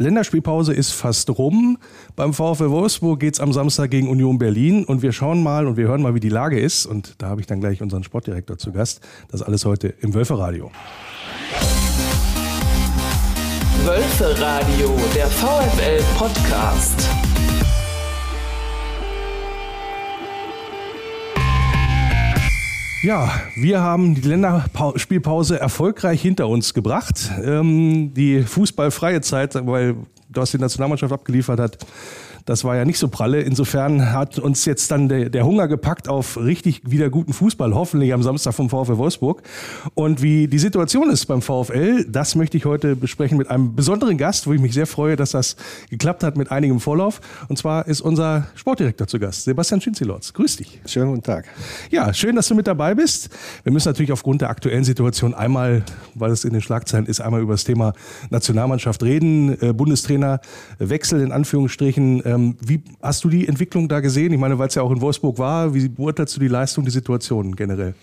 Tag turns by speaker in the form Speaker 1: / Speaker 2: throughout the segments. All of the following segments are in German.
Speaker 1: Länderspielpause ist fast rum. Beim VfL Wolfsburg geht es am Samstag gegen Union Berlin und wir schauen mal und wir hören mal, wie die Lage ist. Und da habe ich dann gleich unseren Sportdirektor zu Gast. Das alles heute im Wölferadio.
Speaker 2: Wölferadio, der VfL
Speaker 1: Ja, wir haben die Länderspielpause erfolgreich hinter uns gebracht. Ähm, die fußballfreie Zeit, weil was die Nationalmannschaft abgeliefert hat, das war ja nicht so pralle. Insofern hat uns jetzt dann der, der, Hunger gepackt auf richtig wieder guten Fußball, hoffentlich am Samstag vom VfL Wolfsburg. Und wie die Situation ist beim VfL, das möchte ich heute besprechen mit einem besonderen Gast, wo ich mich sehr freue, dass das geklappt hat mit einigem Vorlauf. Und zwar ist unser Sportdirektor zu Gast, Sebastian Schinzilotz. Grüß dich.
Speaker 3: Schönen guten Tag.
Speaker 1: Ja, schön, dass du mit dabei bist. Wir müssen natürlich aufgrund der aktuellen Situation einmal, weil es in den Schlagzeilen ist, einmal über das Thema Nationalmannschaft reden. Äh, Bundestrainer Wechsel in Anführungsstrichen. Ähm, wie hast du die Entwicklung da gesehen? Ich meine, weil es ja auch in Wolfsburg war, wie beurteilst du die Leistung, die Situation generell?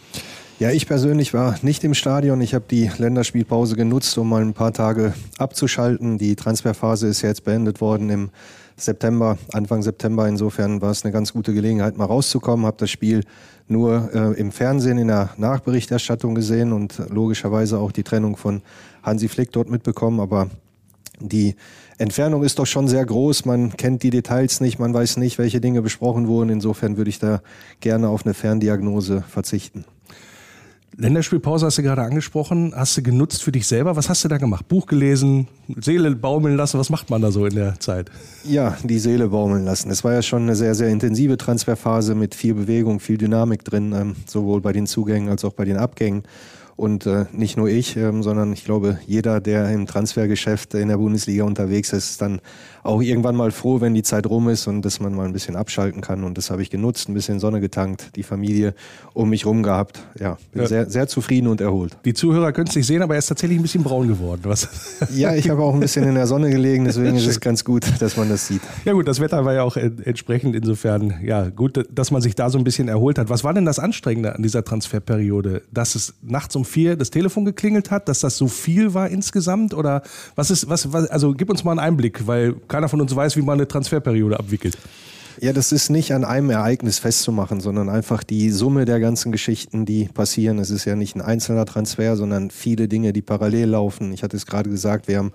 Speaker 3: Ja, ich persönlich war nicht im Stadion. Ich habe die Länderspielpause genutzt, um mal ein paar Tage abzuschalten. Die Transferphase ist ja jetzt beendet worden im September, Anfang September. Insofern war es eine ganz gute Gelegenheit, mal rauszukommen. Habe das Spiel nur äh, im Fernsehen in der Nachberichterstattung gesehen und logischerweise auch die Trennung von Hansi Flick dort mitbekommen. Aber die Entfernung ist doch schon sehr groß. Man kennt die Details nicht, man weiß nicht, welche Dinge besprochen wurden. Insofern würde ich da gerne auf eine Ferndiagnose verzichten.
Speaker 1: Länderspielpause hast du gerade angesprochen. Hast du genutzt für dich selber? Was hast du da gemacht? Buch gelesen, Seele baumeln lassen? Was macht man da so in der Zeit?
Speaker 3: Ja, die Seele baumeln lassen. Es war ja schon eine sehr, sehr intensive Transferphase mit viel Bewegung, viel Dynamik drin, ähm, sowohl bei den Zugängen als auch bei den Abgängen. Und äh, nicht nur ich, ähm, sondern ich glaube, jeder, der im Transfergeschäft in der Bundesliga unterwegs ist, ist dann auch irgendwann mal froh, wenn die Zeit rum ist und dass man mal ein bisschen abschalten kann. Und das habe ich genutzt, ein bisschen Sonne getankt, die Familie um mich rum gehabt. Ja, bin ja. Sehr, sehr zufrieden und erholt.
Speaker 1: Die Zuhörer können es nicht sehen, aber er ist tatsächlich ein bisschen braun geworden. Was?
Speaker 3: Ja, ich habe auch ein bisschen in der Sonne gelegen, deswegen ist es ganz gut, dass man das sieht.
Speaker 1: Ja gut, das Wetter war ja auch entsprechend. Insofern, ja, gut, dass man sich da so ein bisschen erholt hat. Was war denn das Anstrengende an dieser Transferperiode? Dass es nachts um vier das Telefon geklingelt hat, dass das so viel war insgesamt? Oder was ist, was, was also gib uns mal einen Einblick, weil keiner von uns weiß, wie man eine Transferperiode abwickelt.
Speaker 3: Ja, das ist nicht an einem Ereignis festzumachen, sondern einfach die Summe der ganzen Geschichten, die passieren. Es ist ja nicht ein einzelner Transfer, sondern viele Dinge, die parallel laufen. Ich hatte es gerade gesagt, wir haben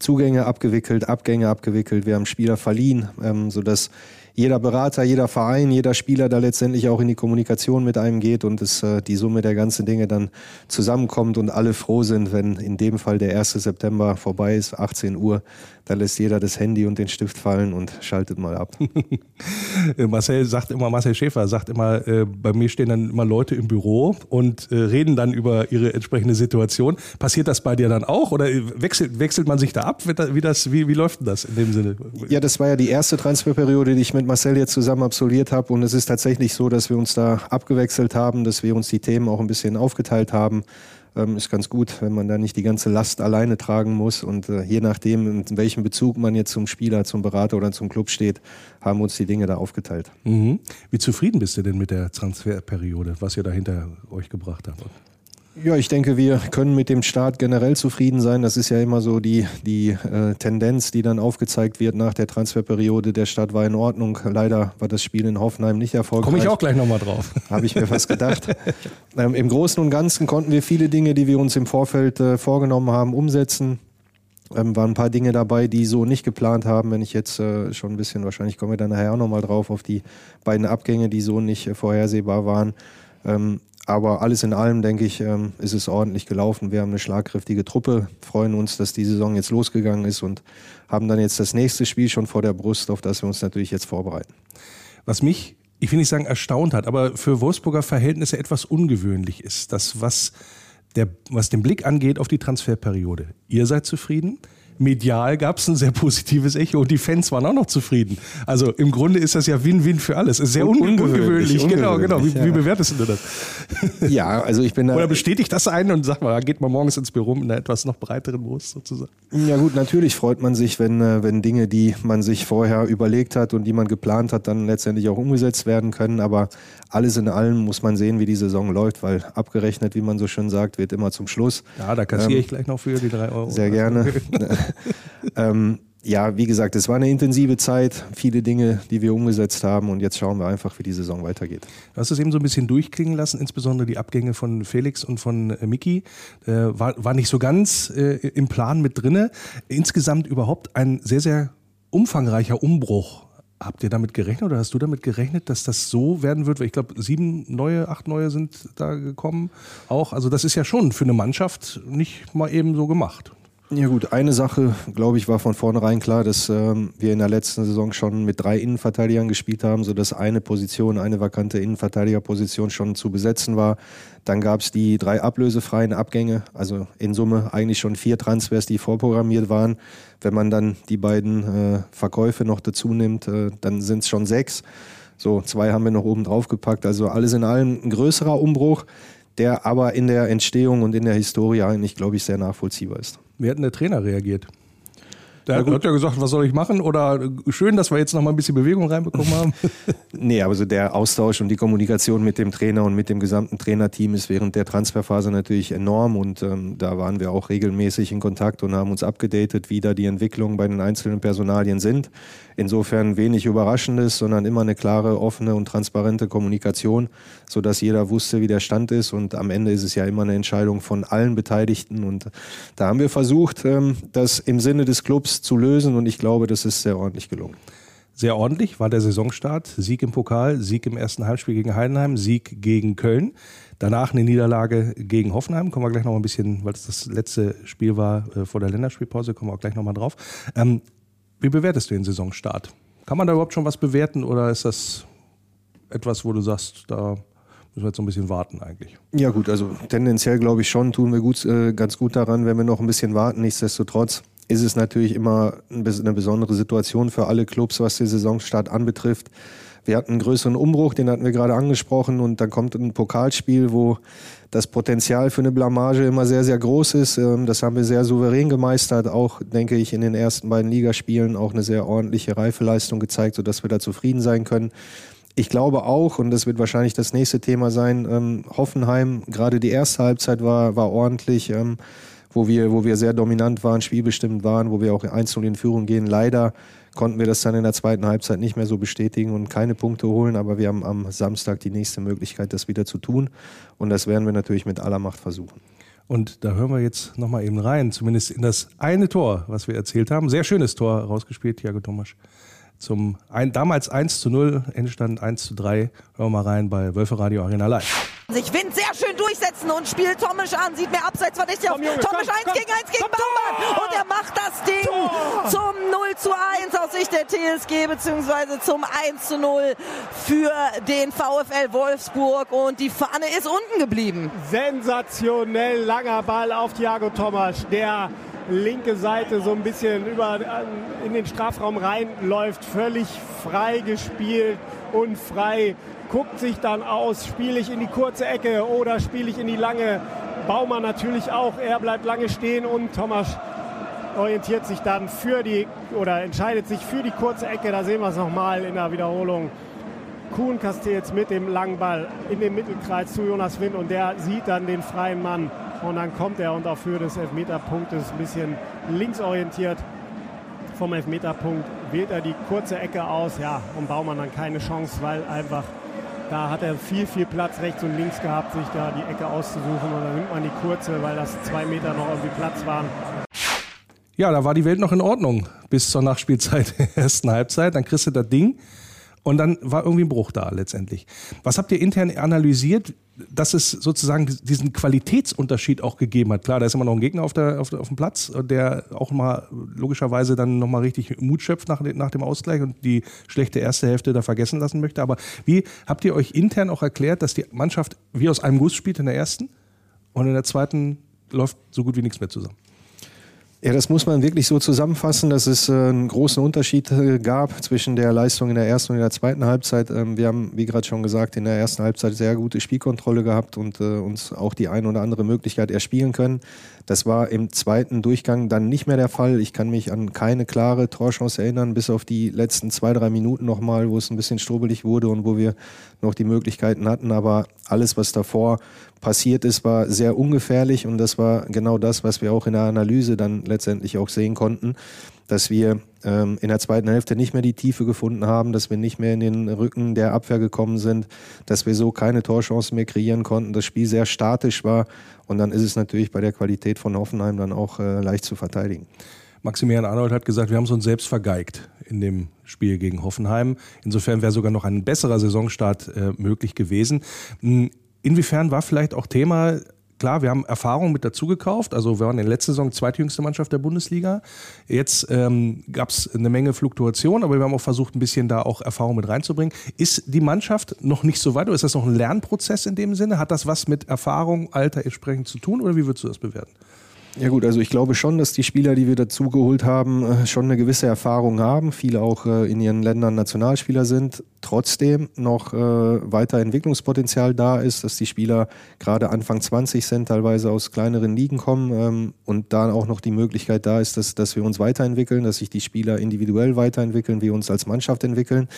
Speaker 3: Zugänge abgewickelt, Abgänge abgewickelt, wir haben Spieler verliehen, ähm, sodass jeder Berater, jeder Verein, jeder Spieler da letztendlich auch in die Kommunikation mit einem geht und es äh, die Summe der ganzen Dinge dann zusammenkommt und alle froh sind, wenn in dem Fall der 1. September vorbei ist, 18 Uhr, da lässt jeder das Handy und den Stift fallen und schaltet mal ab.
Speaker 1: Marcel sagt immer, Marcel Schäfer sagt immer, äh, bei mir stehen dann immer Leute im Büro und äh, reden dann über ihre entsprechende Situation. Passiert das bei dir dann auch oder wechselt, wechselt man sich da ab? Wie, das, wie, wie läuft denn das in dem Sinne?
Speaker 3: Ja, das war ja die erste Transferperiode, die ich mit Marcel jetzt zusammen absolviert habe und es ist tatsächlich so, dass wir uns da abgewechselt haben, dass wir uns die Themen auch ein bisschen aufgeteilt haben ähm, ist ganz gut, wenn man da nicht die ganze Last alleine tragen muss. Und äh, je nachdem, in welchem Bezug man jetzt zum Spieler, zum Berater oder zum Club steht, haben uns die Dinge da aufgeteilt.
Speaker 1: Mhm. Wie zufrieden bist du denn mit der Transferperiode, was ihr da hinter euch gebracht habt?
Speaker 3: Ja, ich denke, wir können mit dem Start generell zufrieden sein. Das ist ja immer so die, die äh, Tendenz, die dann aufgezeigt wird nach der Transferperiode. Der Start war in Ordnung. Leider war das Spiel in Hoffenheim nicht erfolgreich.
Speaker 1: Komme ich auch gleich nochmal drauf.
Speaker 3: Habe ich mir fast gedacht. ähm, Im Großen und Ganzen konnten wir viele Dinge, die wir uns im Vorfeld äh, vorgenommen haben, umsetzen. Ähm, waren ein paar Dinge dabei, die so nicht geplant haben. Wenn ich jetzt äh, schon ein bisschen, wahrscheinlich kommen wir dann nachher auch nochmal drauf, auf die beiden Abgänge, die so nicht äh, vorhersehbar waren. Ähm, aber alles in allem, denke ich, ähm, ist es ordentlich gelaufen. Wir haben eine schlagkräftige Truppe, freuen uns, dass die Saison jetzt losgegangen ist und haben dann jetzt das nächste Spiel schon vor der Brust, auf das wir uns natürlich jetzt vorbereiten.
Speaker 1: Was mich, ich will nicht sagen erstaunt hat, aber für Wolfsburger Verhältnisse etwas ungewöhnlich ist, das was, der, was den Blick angeht auf die Transferperiode. Ihr seid zufrieden? Medial gab es ein sehr positives Echo und die Fans waren auch noch zufrieden. Also im Grunde ist das ja Win-Win für alles. Ist sehr Un ungewöhnlich. ungewöhnlich. Genau, genau. Wie, ja. wie, bewertest du das?
Speaker 3: Ja, also ich bin da.
Speaker 1: Oder bestätigt das einen und sag mal, geht man morgens ins Büro mit einer etwas noch breiteren Brust sozusagen?
Speaker 3: Ja gut, natürlich freut man sich, wenn, äh, wenn Dinge, die man sich vorher überlegt hat und die man geplant hat, dann letztendlich auch umgesetzt werden können. Aber alles in allem muss man sehen, wie die Saison läuft, weil abgerechnet, wie man so schön sagt, wird immer zum Schluss.
Speaker 1: Ja, da kassiere ähm, ich gleich noch für die drei Euro.
Speaker 3: Sehr gerne. ähm, ja, wie gesagt, es war eine intensive Zeit, viele Dinge, die wir umgesetzt haben und jetzt schauen wir einfach, wie die Saison weitergeht.
Speaker 1: Du hast es eben so ein bisschen durchklingen lassen, insbesondere die Abgänge von Felix und von äh, Miki. Äh, war, war nicht so ganz äh, im Plan mit drinne. Insgesamt überhaupt ein sehr, sehr umfangreicher Umbruch. Habt ihr damit gerechnet oder hast du damit gerechnet, dass das so werden wird? Ich glaube, sieben neue, acht neue sind da gekommen. Auch, also das ist ja schon für eine Mannschaft nicht mal eben so gemacht.
Speaker 3: Ja gut, eine Sache, glaube ich, war von vornherein klar, dass ähm, wir in der letzten Saison schon mit drei Innenverteidigern gespielt haben, sodass eine Position, eine vakante Innenverteidigerposition schon zu besetzen war. Dann gab es die drei ablösefreien Abgänge, also in Summe eigentlich schon vier Transfers, die vorprogrammiert waren. Wenn man dann die beiden äh, Verkäufe noch dazu nimmt, äh, dann sind es schon sechs. So, zwei haben wir noch oben drauf gepackt. Also alles in allem ein größerer Umbruch, der aber in der Entstehung und in der Historie eigentlich, glaube ich, sehr nachvollziehbar ist.
Speaker 1: Wie hat denn der Trainer reagiert? Der hat, hat ja gesagt, was soll ich machen? Oder schön, dass wir jetzt noch mal ein bisschen Bewegung reinbekommen haben.
Speaker 3: nee, also der Austausch und die Kommunikation mit dem Trainer und mit dem gesamten Trainerteam ist während der Transferphase natürlich enorm und ähm, da waren wir auch regelmäßig in Kontakt und haben uns abgedatet, wie da die Entwicklungen bei den einzelnen Personalien sind. Insofern wenig Überraschendes, sondern immer eine klare, offene und transparente Kommunikation, sodass jeder wusste, wie der Stand ist. Und am Ende ist es ja immer eine Entscheidung von allen Beteiligten. Und da haben wir versucht, ähm, das im Sinne des Clubs zu lösen. Und ich glaube, das ist sehr ordentlich gelungen.
Speaker 1: Sehr ordentlich war der Saisonstart. Sieg im Pokal, Sieg im ersten Heimspiel gegen Heidenheim, Sieg gegen Köln. Danach eine Niederlage gegen Hoffenheim. Kommen wir gleich noch ein bisschen, weil es das letzte Spiel war äh, vor der Länderspielpause, kommen wir auch gleich noch mal drauf. Ähm, wie bewertest du den Saisonstart? Kann man da überhaupt schon was bewerten oder ist das etwas, wo du sagst, da müssen wir jetzt so ein bisschen warten eigentlich?
Speaker 3: Ja gut, also tendenziell glaube ich schon, tun wir gut, äh, ganz gut daran, wenn wir noch ein bisschen warten. Nichtsdestotrotz ist es natürlich immer eine besondere Situation für alle Clubs, was den Saisonstart anbetrifft. Wir hatten einen größeren Umbruch, den hatten wir gerade angesprochen, und dann kommt ein Pokalspiel, wo das Potenzial für eine Blamage immer sehr, sehr groß ist. Ähm, das haben wir sehr souverän gemeistert, auch, denke ich, in den ersten beiden Ligaspielen auch eine sehr ordentliche Reifeleistung gezeigt, sodass wir da zufrieden sein können. Ich glaube auch, und das wird wahrscheinlich das nächste Thema sein, ähm, Hoffenheim, gerade die erste Halbzeit war, war ordentlich. Wo wir, wo wir sehr dominant waren, spielbestimmt waren, wo wir auch einzeln in Führung gehen. Leider konnten wir das dann in der zweiten Halbzeit nicht mehr so bestätigen und keine Punkte holen, aber wir haben am Samstag die nächste Möglichkeit, das wieder zu tun und das werden wir natürlich mit aller Macht versuchen.
Speaker 1: Und da hören wir jetzt nochmal eben rein, zumindest in das eine Tor, was wir erzählt haben. Sehr schönes Tor rausgespielt, Thiago Thomas. Zum ein, damals 1 zu 0, Endstand 1 zu 3. Hören wir mal rein bei Wölfe Radio Arena Live.
Speaker 4: Sich Wind sehr schön durchsetzen und spielt Tomisch an. Sieht mehr abseits verdächtig aus. Tomisch 1 gegen 1 gegen Baumann. Und er macht das Ding Tor. zum 0 zu 1 aus Sicht der TSG, beziehungsweise zum 1 zu 0 für den VfL Wolfsburg. Und die Fahne ist unten geblieben.
Speaker 5: Sensationell langer Ball auf Thiago Tomasch, der linke Seite so ein bisschen über, in den Strafraum reinläuft. Völlig frei gespielt und frei guckt sich dann aus, spiele ich in die kurze Ecke oder spiele ich in die lange. Baumann natürlich auch, er bleibt lange stehen und Thomas orientiert sich dann für die oder entscheidet sich für die kurze Ecke. Da sehen wir es nochmal in der Wiederholung. Kuhn Castells mit dem langen Ball in den Mittelkreis zu Jonas Wind und der sieht dann den freien Mann und dann kommt er und auf Höhe des Elfmeterpunktes ein bisschen links orientiert vom Elfmeterpunkt wählt er die kurze Ecke aus. Ja, und Baumann dann keine Chance, weil einfach da hat er viel, viel Platz rechts und links gehabt, sich da die Ecke auszusuchen. Und dann nimmt man die kurze, weil das zwei Meter noch irgendwie Platz waren.
Speaker 1: Ja, da war die Welt noch in Ordnung bis zur Nachspielzeit der ersten Halbzeit. Dann kriegst du das Ding und dann war irgendwie ein Bruch da letztendlich. Was habt ihr intern analysiert? Dass es sozusagen diesen Qualitätsunterschied auch gegeben hat. Klar, da ist immer noch ein Gegner auf, der, auf, auf dem Platz, der auch mal logischerweise dann nochmal richtig Mut schöpft nach, nach dem Ausgleich und die schlechte erste Hälfte da vergessen lassen möchte. Aber wie habt ihr euch intern auch erklärt, dass die Mannschaft wie aus einem Guss spielt in der ersten und in der zweiten läuft so gut wie nichts mehr zusammen?
Speaker 3: Ja, das muss man wirklich so zusammenfassen, dass es äh, einen großen Unterschied äh, gab zwischen der Leistung in der ersten und in der zweiten Halbzeit. Ähm, wir haben, wie gerade schon gesagt, in der ersten Halbzeit sehr gute Spielkontrolle gehabt und äh, uns auch die eine oder andere Möglichkeit erspielen können. Das war im zweiten Durchgang dann nicht mehr der Fall. Ich kann mich an keine klare Torchance erinnern, bis auf die letzten zwei, drei Minuten nochmal, wo es ein bisschen strubbelig wurde und wo wir noch die Möglichkeiten hatten. Aber alles, was davor passiert ist, war sehr ungefährlich und das war genau das, was wir auch in der Analyse dann letztendlich auch sehen konnten, dass wir ähm, in der zweiten Hälfte nicht mehr die Tiefe gefunden haben, dass wir nicht mehr in den Rücken der Abwehr gekommen sind, dass wir so keine Torchancen mehr kreieren konnten, das Spiel sehr statisch war und dann ist es natürlich bei der Qualität von Hoffenheim dann auch äh, leicht zu verteidigen.
Speaker 1: Maximilian Arnold hat gesagt, wir haben es uns selbst vergeigt in dem Spiel gegen Hoffenheim. Insofern wäre sogar noch ein besserer Saisonstart äh, möglich gewesen. Hm, inwiefern war vielleicht auch Thema, klar, wir haben Erfahrung mit dazu gekauft. Also wir waren in der letzten Saison zweitjüngste Mannschaft der Bundesliga. Jetzt ähm, gab es eine Menge Fluktuation, aber wir haben auch versucht, ein bisschen da auch Erfahrung mit reinzubringen. Ist die Mannschaft noch nicht so weit oder ist das noch ein Lernprozess in dem Sinne? Hat das was mit Erfahrung, Alter entsprechend zu tun oder wie würdest du das bewerten?
Speaker 3: Ja gut, also ich glaube schon, dass die Spieler, die wir dazu geholt haben, äh, schon eine gewisse Erfahrung haben, viele auch äh, in ihren Ländern Nationalspieler sind trotzdem noch äh, weiter Entwicklungspotenzial da ist, dass die Spieler gerade Anfang 20 sind, teilweise aus kleineren Ligen kommen ähm, und da auch noch die Möglichkeit da ist, dass, dass wir uns weiterentwickeln, dass sich die Spieler individuell weiterentwickeln, wir uns als Mannschaft entwickeln.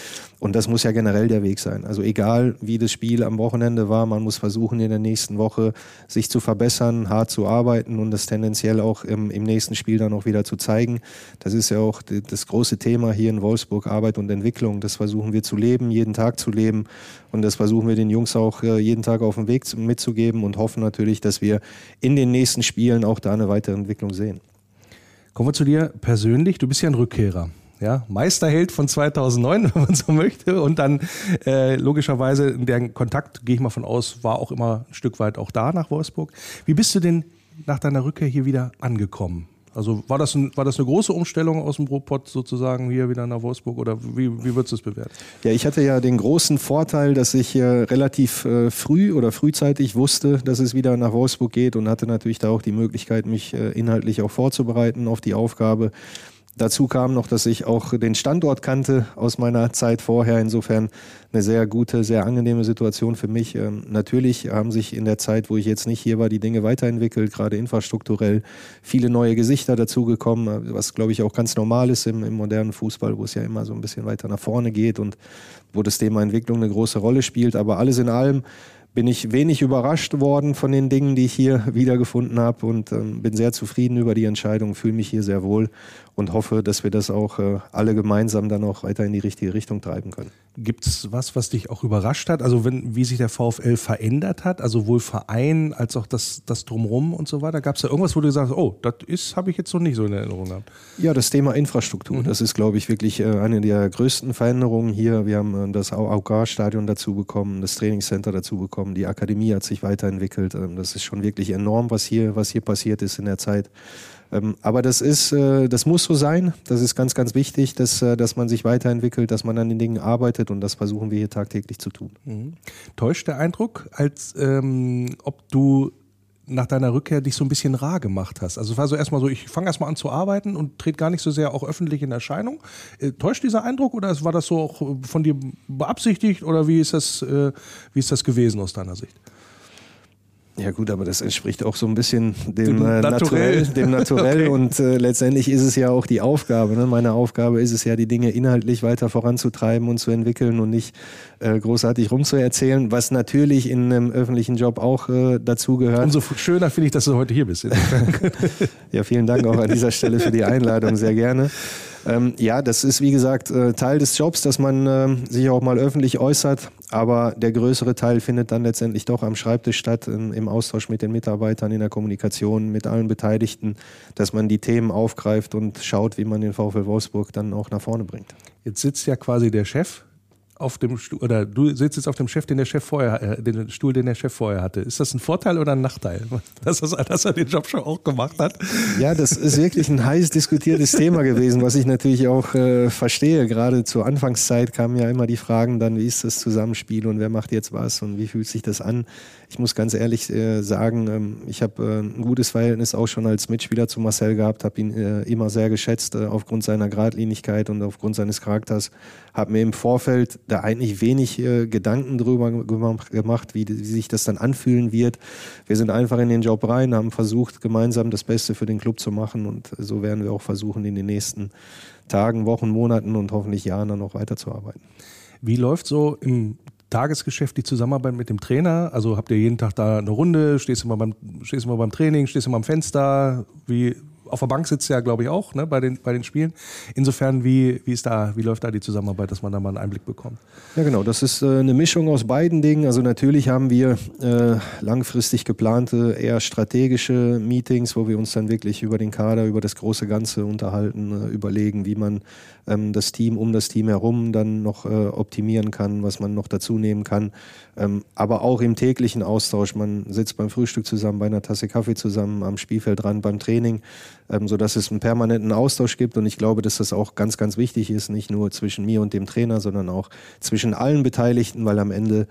Speaker 3: Und das muss ja generell der Weg sein. Also egal, wie das Spiel am Wochenende war, man muss versuchen, in der nächsten Woche sich zu verbessern, hart zu arbeiten und das tendenziell auch im, im nächsten Spiel dann auch wieder zu zeigen. Das ist ja auch das große Thema hier in Wolfsburg, Arbeit und Entwicklung. Das versuchen wir zu leben leben, jeden Tag zu leben. Und das versuchen wir den Jungs auch äh, jeden Tag auf dem Weg mitzugeben und hoffen natürlich, dass wir in den nächsten Spielen auch da eine weitere Entwicklung sehen.
Speaker 1: Kommen wir zu dir persönlich. Du bist ja ein Rückkehrer. Ja, Meisterheld von 2009, wenn man so möchte. Und dann äh, logischerweise, der Kontakt, gehe ich mal von aus, war auch immer ein Stück weit auch da nach Wolfsburg. Wie bist du denn nach deiner Rückkehr hier wieder angekommen? Also war das, ein, war das eine große Umstellung aus dem Ruhrpott sozusagen hier wieder nach Wolfsburg oder wie, wie würdest du es bewerten?
Speaker 3: Ja, ich hatte ja den großen Vorteil, dass ich äh, relativ äh, früh oder frühzeitig wusste, dass es wieder nach Wolfsburg geht und hatte natürlich da auch die Möglichkeit, mich äh, inhaltlich auch vorzubereiten auf die Aufgabe. Dazu kam noch, dass ich auch den Standort kannte aus meiner Zeit vorher. Insofern eine sehr gute, sehr angenehme Situation für mich. Ähm, natürlich haben sich in der Zeit, wo ich jetzt nicht hier war, die Dinge weiterentwickelt, gerade infrastrukturell. Viele neue Gesichter dazugekommen, was glaube ich auch ganz normal ist im, im modernen Fußball, wo es ja immer so ein bisschen weiter nach vorne geht und wo das Thema Entwicklung eine große Rolle spielt. Aber alles in allem bin ich wenig überrascht worden von den Dingen, die ich hier wiedergefunden habe und ähm, bin sehr zufrieden über die Entscheidung, fühle mich hier sehr wohl und hoffe, dass wir das auch äh, alle gemeinsam dann auch weiter in die richtige Richtung treiben können.
Speaker 1: Gibt es was, was dich auch überrascht hat? Also wenn, wie sich der VfL verändert hat, also sowohl Verein als auch das, das Drumherum und so weiter? Gab es da irgendwas, wo du sagst, oh, das ist, habe ich jetzt noch nicht so in Erinnerung gehabt?
Speaker 3: Ja, das Thema Infrastruktur, mhm. das ist, glaube ich, wirklich äh, eine der größten Veränderungen hier. Wir haben äh, das AUK-Stadion dazu bekommen, das Trainingscenter dazu bekommen, die Akademie hat sich weiterentwickelt. Ähm, das ist schon wirklich enorm, was hier, was hier passiert ist in der Zeit. Ähm, aber das ist, äh, das muss so sein. Das ist ganz, ganz wichtig, dass, äh, dass man sich weiterentwickelt, dass man an den Dingen arbeitet und das versuchen wir hier tagtäglich zu tun.
Speaker 1: Mhm. Täuscht der Eindruck, als ähm, ob du nach deiner Rückkehr dich so ein bisschen rar gemacht hast. Also es war so erstmal so, ich fange erstmal an zu arbeiten und trete gar nicht so sehr auch öffentlich in Erscheinung. Äh, täuscht dieser Eindruck oder war das so auch von dir beabsichtigt oder wie ist das, äh, wie ist das gewesen aus deiner Sicht?
Speaker 3: Ja gut, aber das entspricht auch so ein bisschen dem, dem äh, Naturell, dem Naturell okay. und äh, letztendlich ist es ja auch die Aufgabe. Ne? Meine Aufgabe ist es ja, die Dinge inhaltlich weiter voranzutreiben und zu entwickeln und nicht äh, großartig rumzuerzählen, was natürlich in einem öffentlichen Job auch äh, dazugehört.
Speaker 1: Umso schöner finde ich, dass du heute hier bist.
Speaker 3: ja, vielen Dank auch an dieser Stelle für die Einladung, sehr gerne. Ähm, ja, das ist wie gesagt äh, Teil des Jobs, dass man äh, sich auch mal öffentlich äußert, aber der größere Teil findet dann letztendlich doch am Schreibtisch statt, in, im Austausch mit den Mitarbeitern, in der Kommunikation mit allen Beteiligten, dass man die Themen aufgreift und schaut, wie man den VfL Wolfsburg dann auch nach vorne bringt.
Speaker 1: Jetzt sitzt ja quasi der Chef auf dem Stuhl, oder du sitzt jetzt auf dem Chef, den der Chef vorher, äh, den Stuhl, den der Chef vorher hatte. Ist das ein Vorteil oder ein Nachteil, dass, das, dass er den Job schon auch gemacht hat?
Speaker 3: Ja, das ist wirklich ein heiß diskutiertes Thema gewesen, was ich natürlich auch äh, verstehe. Gerade zur Anfangszeit kamen ja immer die Fragen dann, wie ist das Zusammenspiel und wer macht jetzt was und wie fühlt sich das an? Ich muss ganz ehrlich äh, sagen, ähm, ich habe äh, ein gutes Verhältnis auch schon als Mitspieler zu Marcel gehabt, habe ihn äh, immer sehr geschätzt äh, aufgrund seiner Gradlinigkeit und aufgrund seines Charakters. Habe mir im Vorfeld da eigentlich wenig äh, Gedanken drüber gemacht, wie, wie, sich das dann anfühlen wird. Wir sind einfach in den Job rein, haben versucht, gemeinsam das Beste für den Club zu machen und so werden wir auch versuchen, in den nächsten Tagen, Wochen, Monaten und hoffentlich Jahren dann noch weiterzuarbeiten.
Speaker 1: Wie läuft so im Tagesgeschäft die Zusammenarbeit mit dem Trainer? Also habt ihr jeden Tag da eine Runde? Stehst du mal beim, stehst du mal beim Training? Stehst du mal am Fenster? Wie, auf der Bank sitzt ja, glaube ich, auch ne, bei, den, bei den Spielen. Insofern, wie, wie, ist da, wie läuft da die Zusammenarbeit, dass man da mal einen Einblick bekommt?
Speaker 3: Ja, genau. Das ist äh, eine Mischung aus beiden Dingen. Also natürlich haben wir äh, langfristig geplante, eher strategische Meetings, wo wir uns dann wirklich über den Kader, über das große Ganze unterhalten, äh, überlegen, wie man ähm, das Team um das Team herum dann noch äh, optimieren kann, was man noch dazu nehmen kann. Ähm, aber auch im täglichen Austausch. Man sitzt beim Frühstück zusammen, bei einer Tasse Kaffee zusammen, am Spielfeld dran, beim Training, ähm, sodass es einen permanenten Austausch gibt. Und ich glaube, dass das auch ganz, ganz wichtig ist, nicht nur zwischen mir und dem Trainer, sondern auch zwischen allen Beteiligten, weil am Ende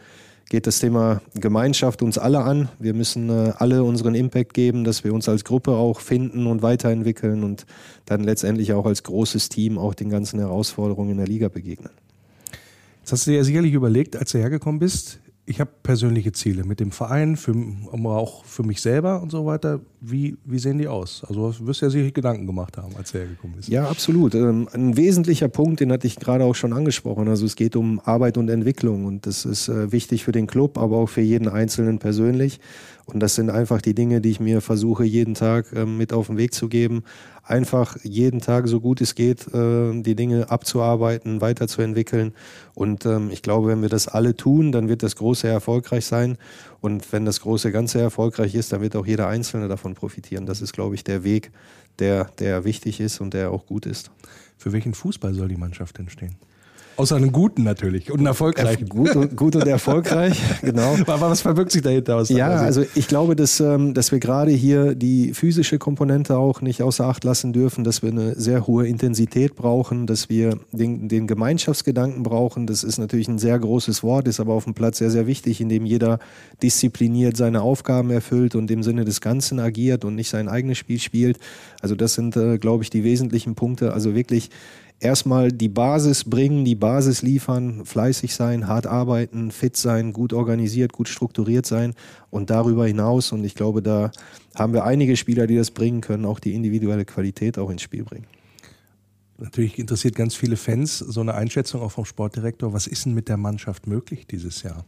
Speaker 3: geht das Thema Gemeinschaft uns alle an. Wir müssen äh, alle unseren Impact geben, dass wir uns als Gruppe auch finden und weiterentwickeln und dann letztendlich auch als großes Team auch den ganzen Herausforderungen in der Liga begegnen.
Speaker 1: Jetzt hast du dir ja sicherlich überlegt, als du hergekommen bist, ich habe persönliche Ziele mit dem Verein, für, auch für mich selber und so weiter. Wie, wie sehen die aus? Also du wirst ja sicherlich Gedanken gemacht haben, als er hergekommen ist.
Speaker 3: Ja, absolut. Ähm, ein wesentlicher Punkt, den hatte ich gerade auch schon angesprochen. Also es geht um Arbeit und Entwicklung und das ist äh, wichtig für den Club, aber auch für jeden Einzelnen persönlich. Und das sind einfach die Dinge, die ich mir versuche, jeden Tag ähm, mit auf den Weg zu geben. Einfach jeden Tag, so gut es geht, äh, die Dinge abzuarbeiten, weiterzuentwickeln. Und ähm, ich glaube, wenn wir das alle tun, dann wird das Große erfolgreich sein. Und wenn das große Ganze erfolgreich ist, dann wird auch jeder Einzelne davon profitieren. Das ist, glaube ich, der Weg, der, der wichtig ist und der auch gut ist.
Speaker 1: Für welchen Fußball soll die Mannschaft denn stehen? Außer einem guten natürlich und einem erfolgreichen.
Speaker 3: Gut und, gut und erfolgreich, genau.
Speaker 1: Aber was verbirgt sich dahinter aus?
Speaker 3: Ja, also ich glaube, dass, ähm, dass wir gerade hier die physische Komponente auch nicht außer Acht lassen dürfen, dass wir eine sehr hohe Intensität brauchen, dass wir den, den Gemeinschaftsgedanken brauchen. Das ist natürlich ein sehr großes Wort, ist aber auf dem Platz sehr, sehr wichtig, indem jeder diszipliniert seine Aufgaben erfüllt und im Sinne des Ganzen agiert und nicht sein eigenes Spiel spielt. Also das sind, äh, glaube ich, die wesentlichen Punkte. Also wirklich erstmal die Basis bringen, die Basis liefern, fleißig sein, hart arbeiten, fit sein, gut organisiert, gut strukturiert sein und darüber hinaus, und ich glaube, da haben wir einige Spieler, die das bringen können, auch die individuelle Qualität auch ins Spiel bringen.
Speaker 1: Natürlich interessiert ganz viele Fans so eine Einschätzung auch vom Sportdirektor. Was ist denn mit der Mannschaft möglich dieses Jahr?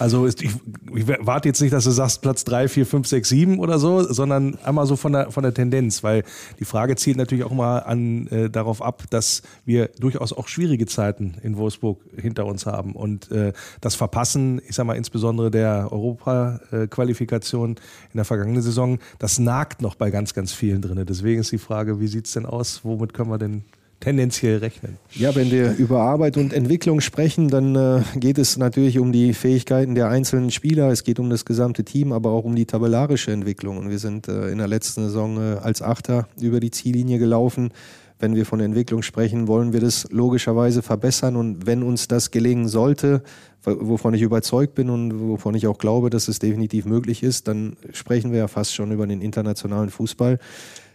Speaker 1: Also ich, ich warte jetzt nicht, dass du sagst Platz 3, 4, 5, 6, 7 oder so, sondern einmal so von der, von der Tendenz, weil die Frage zielt natürlich auch mal an, äh, darauf ab, dass wir durchaus auch schwierige Zeiten in Wolfsburg hinter uns haben und äh, das Verpassen, ich sag mal insbesondere der Europa-Qualifikation in der vergangenen Saison, das nagt noch bei ganz, ganz vielen drin. Deswegen ist die Frage, wie sieht's denn aus? Womit können wir denn tendenziell rechnen.
Speaker 3: Ja, wenn wir über Arbeit und Entwicklung sprechen, dann äh, geht es natürlich um die Fähigkeiten der einzelnen Spieler, es geht um das gesamte Team, aber auch um die tabellarische Entwicklung. Und wir sind äh, in der letzten Saison äh, als Achter über die Ziellinie gelaufen. Wenn wir von Entwicklung sprechen, wollen wir das logischerweise verbessern. Und wenn uns das gelingen sollte, wovon ich überzeugt bin und wovon ich auch glaube, dass es definitiv möglich ist, dann sprechen wir ja fast schon über den internationalen Fußball.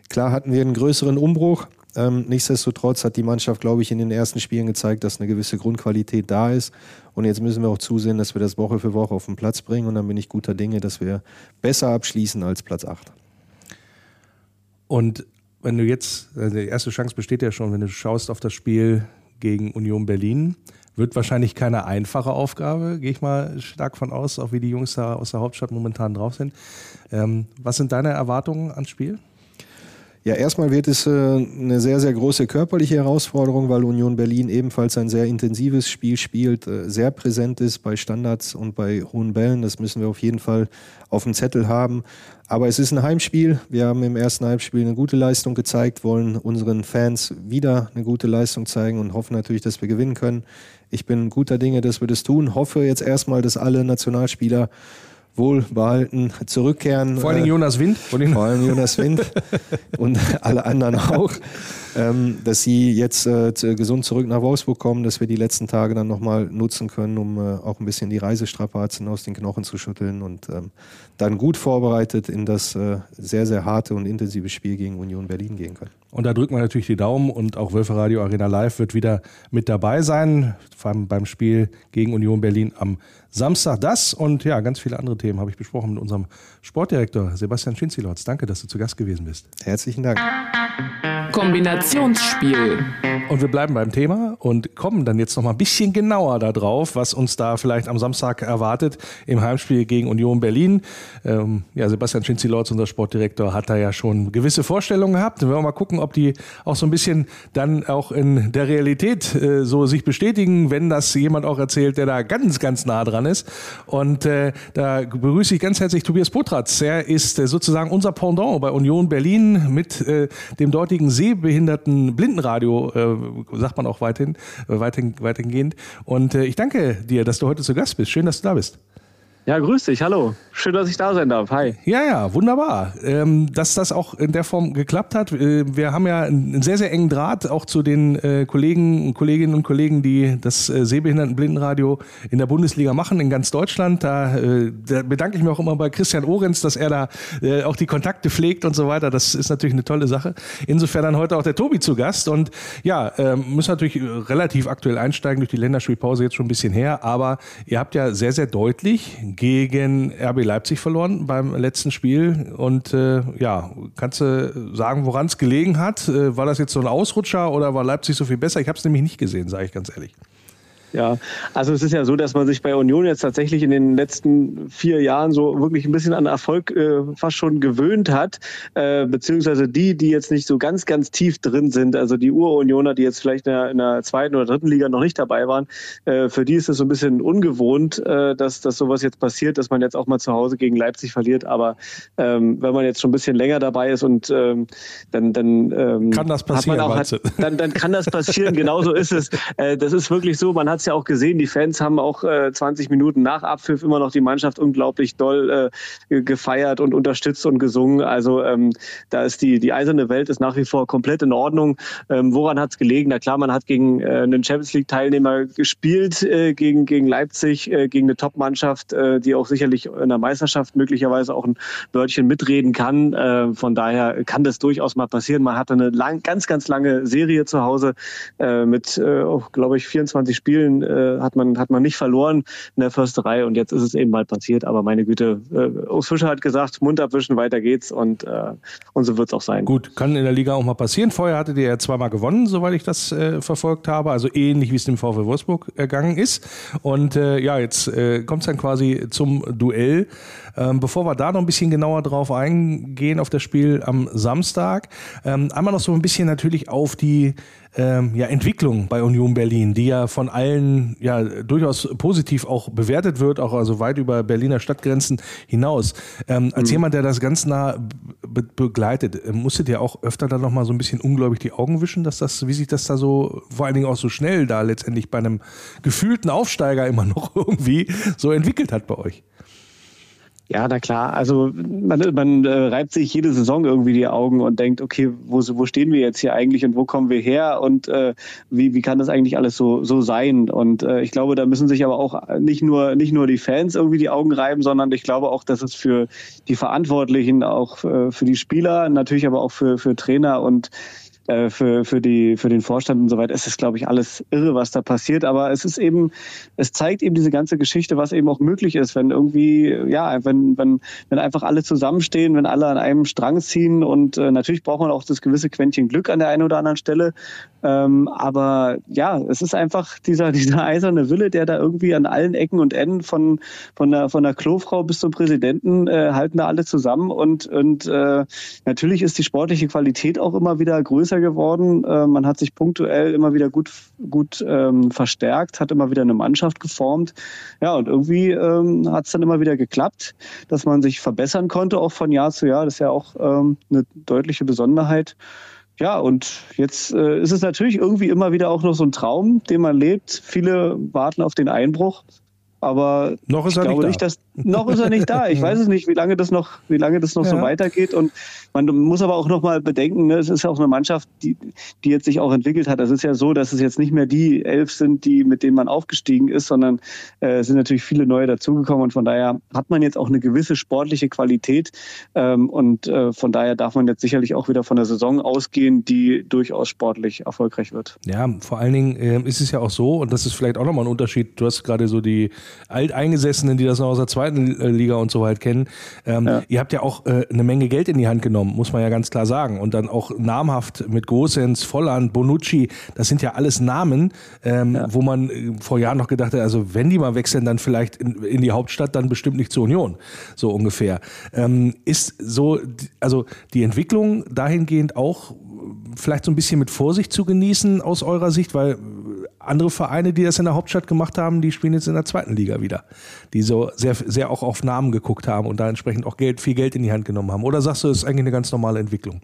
Speaker 3: Klar hatten wir einen größeren Umbruch, ähm, nichtsdestotrotz hat die Mannschaft, glaube ich, in den ersten Spielen gezeigt, dass eine gewisse Grundqualität da ist. Und jetzt müssen wir auch zusehen, dass wir das Woche für Woche auf den Platz bringen. Und dann bin ich guter Dinge, dass wir besser abschließen als Platz 8.
Speaker 1: Und wenn du jetzt, also die erste Chance besteht ja schon, wenn du schaust auf das Spiel gegen Union Berlin, wird wahrscheinlich keine einfache Aufgabe, gehe ich mal stark von aus, auch wie die Jungs da aus der Hauptstadt momentan drauf sind. Ähm, was sind deine Erwartungen ans Spiel?
Speaker 3: Ja, erstmal wird es äh, eine sehr, sehr große körperliche Herausforderung, weil Union Berlin ebenfalls ein sehr intensives Spiel spielt, äh, sehr präsent ist bei Standards und bei hohen Bällen. Das müssen wir auf jeden Fall auf dem Zettel haben. Aber es ist ein Heimspiel. Wir haben im ersten Heimspiel eine gute Leistung gezeigt, wollen unseren Fans wieder eine gute Leistung zeigen und hoffen natürlich, dass wir gewinnen können. Ich bin guter Dinge, dass wir das tun. Hoffe jetzt erstmal, dass alle Nationalspieler wohlbehalten zurückkehren.
Speaker 1: Vor allem äh, Jonas Wind.
Speaker 3: Vor allem Jonas Wind und alle anderen auch ähm, dass sie jetzt äh, gesund zurück nach Wolfsburg kommen, dass wir die letzten Tage dann nochmal nutzen können, um äh, auch ein bisschen die Reisestrapazen aus den Knochen zu schütteln und ähm, dann gut vorbereitet in das sehr, sehr harte und intensive Spiel gegen Union Berlin gehen können.
Speaker 1: Und da drücken wir natürlich die Daumen und auch Wölfe Radio Arena Live wird wieder mit dabei sein, vor allem beim Spiel gegen Union Berlin am Samstag. Das und ja, ganz viele andere Themen habe ich besprochen mit unserem Sportdirektor Sebastian Schinzilotz. Danke, dass du zu Gast gewesen bist.
Speaker 3: Herzlichen Dank.
Speaker 2: Kombinationsspiel.
Speaker 1: Und wir bleiben beim Thema und kommen dann jetzt noch mal ein bisschen genauer darauf, was uns da vielleicht am Samstag erwartet im Heimspiel gegen Union Berlin. Ähm, ja, Sebastian Schinzi-Lorz, unser Sportdirektor, hat da ja schon gewisse Vorstellungen gehabt. Wir wollen mal gucken, ob die auch so ein bisschen dann auch in der Realität äh, so sich bestätigen, wenn das jemand auch erzählt, der da ganz, ganz nah dran ist. Und äh, da begrüße ich ganz herzlich Tobias Potratz. Er ist äh, sozusagen unser Pendant bei Union Berlin mit äh, dem dortigen sehbehinderten Blindenradio äh, sagt man auch weiterhin, äh, weiterhin, weitergehend. Und äh, ich danke dir, dass du heute zu Gast bist. Schön, dass du da bist.
Speaker 6: Ja, grüß dich, hallo. Schön, dass ich da sein darf. Hi.
Speaker 1: Ja, ja, wunderbar. Ähm, dass das auch in der Form geklappt hat. Äh, wir haben ja einen sehr, sehr engen Draht auch zu den äh, Kollegen Kolleginnen und Kollegen, die das äh, Sehbehindertenblindenradio in der Bundesliga machen, in ganz Deutschland. Da, äh, da bedanke ich mich auch immer bei Christian Orenz, dass er da äh, auch die Kontakte pflegt und so weiter. Das ist natürlich eine tolle Sache. Insofern dann heute auch der Tobi zu Gast. Und ja, ähm, müssen natürlich relativ aktuell einsteigen durch die Länderspielpause jetzt schon ein bisschen her. Aber ihr habt ja sehr, sehr deutlich gegen RB Leipzig verloren beim letzten Spiel. Und äh, ja, kannst du sagen, woran es gelegen hat? Äh, war das jetzt so ein Ausrutscher oder war Leipzig so viel besser? Ich habe es nämlich nicht gesehen, sage ich ganz ehrlich.
Speaker 6: Ja, also es ist ja so, dass man sich bei Union jetzt tatsächlich in den letzten vier Jahren so wirklich ein bisschen an Erfolg äh, fast schon gewöhnt hat, äh, beziehungsweise die, die jetzt nicht so ganz, ganz tief drin sind, also die Ur-Unioner, die jetzt vielleicht in der, in der, zweiten oder dritten Liga noch nicht dabei waren, äh, für die ist es so ein bisschen ungewohnt, äh, dass, dass sowas jetzt passiert, dass man jetzt auch mal zu Hause gegen Leipzig verliert. Aber ähm, wenn man jetzt schon ein bisschen länger dabei ist und ähm, dann, dann ähm,
Speaker 1: kann das passieren,
Speaker 6: hat, hat, dann, dann kann das passieren. Genauso ist es. Äh, das ist wirklich so. Man hat ja auch gesehen, die Fans haben auch äh, 20 Minuten nach Abpfiff immer noch die Mannschaft unglaublich doll äh, gefeiert und unterstützt und gesungen. Also ähm, da ist die, die eiserne Welt ist nach wie vor komplett in Ordnung. Ähm, woran hat es gelegen? Na klar, man hat gegen äh, einen Champions League-Teilnehmer gespielt, äh, gegen, gegen Leipzig, äh, gegen eine Top-Mannschaft, äh, die auch sicherlich in der Meisterschaft möglicherweise auch ein Wörtchen mitreden kann. Äh, von daher kann das durchaus mal passieren. Man hatte eine lang, ganz, ganz lange Serie zu Hause äh, mit, äh, glaube ich, 24 Spielen äh, hat, man, hat man nicht verloren in der Försterei und jetzt ist es eben mal passiert. Aber meine Güte, äh, Urs Fischer hat gesagt, Mund abwischen, weiter geht's und, äh, und so wird es auch sein.
Speaker 1: Gut, kann in der Liga auch mal passieren. Vorher hattet ihr ja zweimal gewonnen, soweit ich das äh, verfolgt habe. Also ähnlich wie es dem VfL Wolfsburg ergangen ist. Und äh, ja, jetzt äh, kommt dann quasi zum Duell. Ähm, bevor wir da noch ein bisschen genauer drauf eingehen auf das Spiel am Samstag, ähm, einmal noch so ein bisschen natürlich auf die ähm, ja, Entwicklung bei Union Berlin, die ja von allen ja durchaus positiv auch bewertet wird, auch also weit über Berliner Stadtgrenzen hinaus. Ähm, als mhm. jemand, der das ganz nah be begleitet, äh, musstet ihr auch öfter dann nochmal so ein bisschen ungläubig die Augen wischen, dass das, wie sich das da so, vor allen Dingen auch so schnell da letztendlich bei einem gefühlten Aufsteiger immer noch irgendwie so entwickelt hat bei euch?
Speaker 6: Ja, na klar. Also man, man äh, reibt sich jede Saison irgendwie die Augen und denkt, okay, wo, wo stehen wir jetzt hier eigentlich und wo kommen wir her und äh, wie, wie kann das eigentlich alles so, so sein? Und äh, ich glaube, da müssen sich aber auch nicht nur, nicht nur die Fans irgendwie die Augen reiben, sondern ich glaube auch, dass es für die Verantwortlichen, auch äh, für die Spieler, natürlich aber auch für, für Trainer und äh, für, für, die, für den Vorstand und so weiter. Es ist, glaube ich, alles irre, was da passiert. Aber es ist eben, es zeigt eben diese ganze Geschichte, was eben auch möglich ist, wenn irgendwie, ja, wenn, wenn, wenn einfach alle zusammenstehen, wenn alle an einem Strang ziehen und äh, natürlich braucht man auch das gewisse Quäntchen Glück an der einen oder anderen Stelle. Ähm, aber ja, es ist einfach dieser, dieser eiserne Wille, der da irgendwie an allen Ecken und Enden von, von, der, von der Klofrau bis zum Präsidenten äh, halten da alle zusammen und, und äh, natürlich ist die sportliche Qualität auch immer wieder größer geworden. Äh, man hat sich punktuell immer wieder gut, gut ähm, verstärkt, hat immer wieder eine Mannschaft geformt. Ja, und irgendwie ähm, hat es dann immer wieder geklappt, dass man sich verbessern konnte, auch von Jahr zu Jahr. Das ist ja auch ähm, eine deutliche Besonderheit. Ja, und jetzt äh, ist es natürlich irgendwie immer wieder auch noch so ein Traum, den man lebt. Viele warten auf den Einbruch. Aber
Speaker 1: noch ist
Speaker 6: ich
Speaker 1: er
Speaker 6: glaube
Speaker 1: nicht,
Speaker 6: da. nicht, dass noch ist er nicht da. Ich weiß es nicht, wie lange das noch, wie lange das noch ja. so weitergeht. Und man muss aber auch noch mal bedenken, ne, es ist ja auch eine Mannschaft, die, die jetzt sich auch entwickelt hat. Es ist ja so, dass es jetzt nicht mehr die elf sind, die mit denen man aufgestiegen ist, sondern äh, es sind natürlich viele neue dazugekommen. Und von daher hat man jetzt auch eine gewisse sportliche Qualität. Ähm, und äh, von daher darf man jetzt sicherlich auch wieder von der Saison ausgehen, die durchaus sportlich erfolgreich wird.
Speaker 1: Ja, vor allen Dingen äh, ist es ja auch so, und das ist vielleicht auch nochmal ein Unterschied. Du hast gerade so die Alteingesessenen, die das noch aus der zweiten äh, Liga und so weit kennen. Ähm, ja. Ihr habt ja auch äh, eine Menge Geld in die Hand genommen, muss man ja ganz klar sagen. Und dann auch namhaft mit Gosens, Volland, Bonucci, das sind ja alles Namen, ähm, ja. wo man äh, vor Jahren noch gedacht hat, also wenn die mal wechseln, dann vielleicht in, in die Hauptstadt, dann bestimmt nicht zur Union, so ungefähr. Ähm, ist so, also die Entwicklung dahingehend auch vielleicht so ein bisschen mit Vorsicht zu genießen aus eurer Sicht, weil andere Vereine, die das in der Hauptstadt gemacht haben, die spielen jetzt in der zweiten Liga wieder, die so sehr, sehr auch auf Namen geguckt haben und da entsprechend auch Geld, viel Geld in die Hand genommen haben. Oder sagst du, das ist eigentlich eine ganz normale Entwicklung?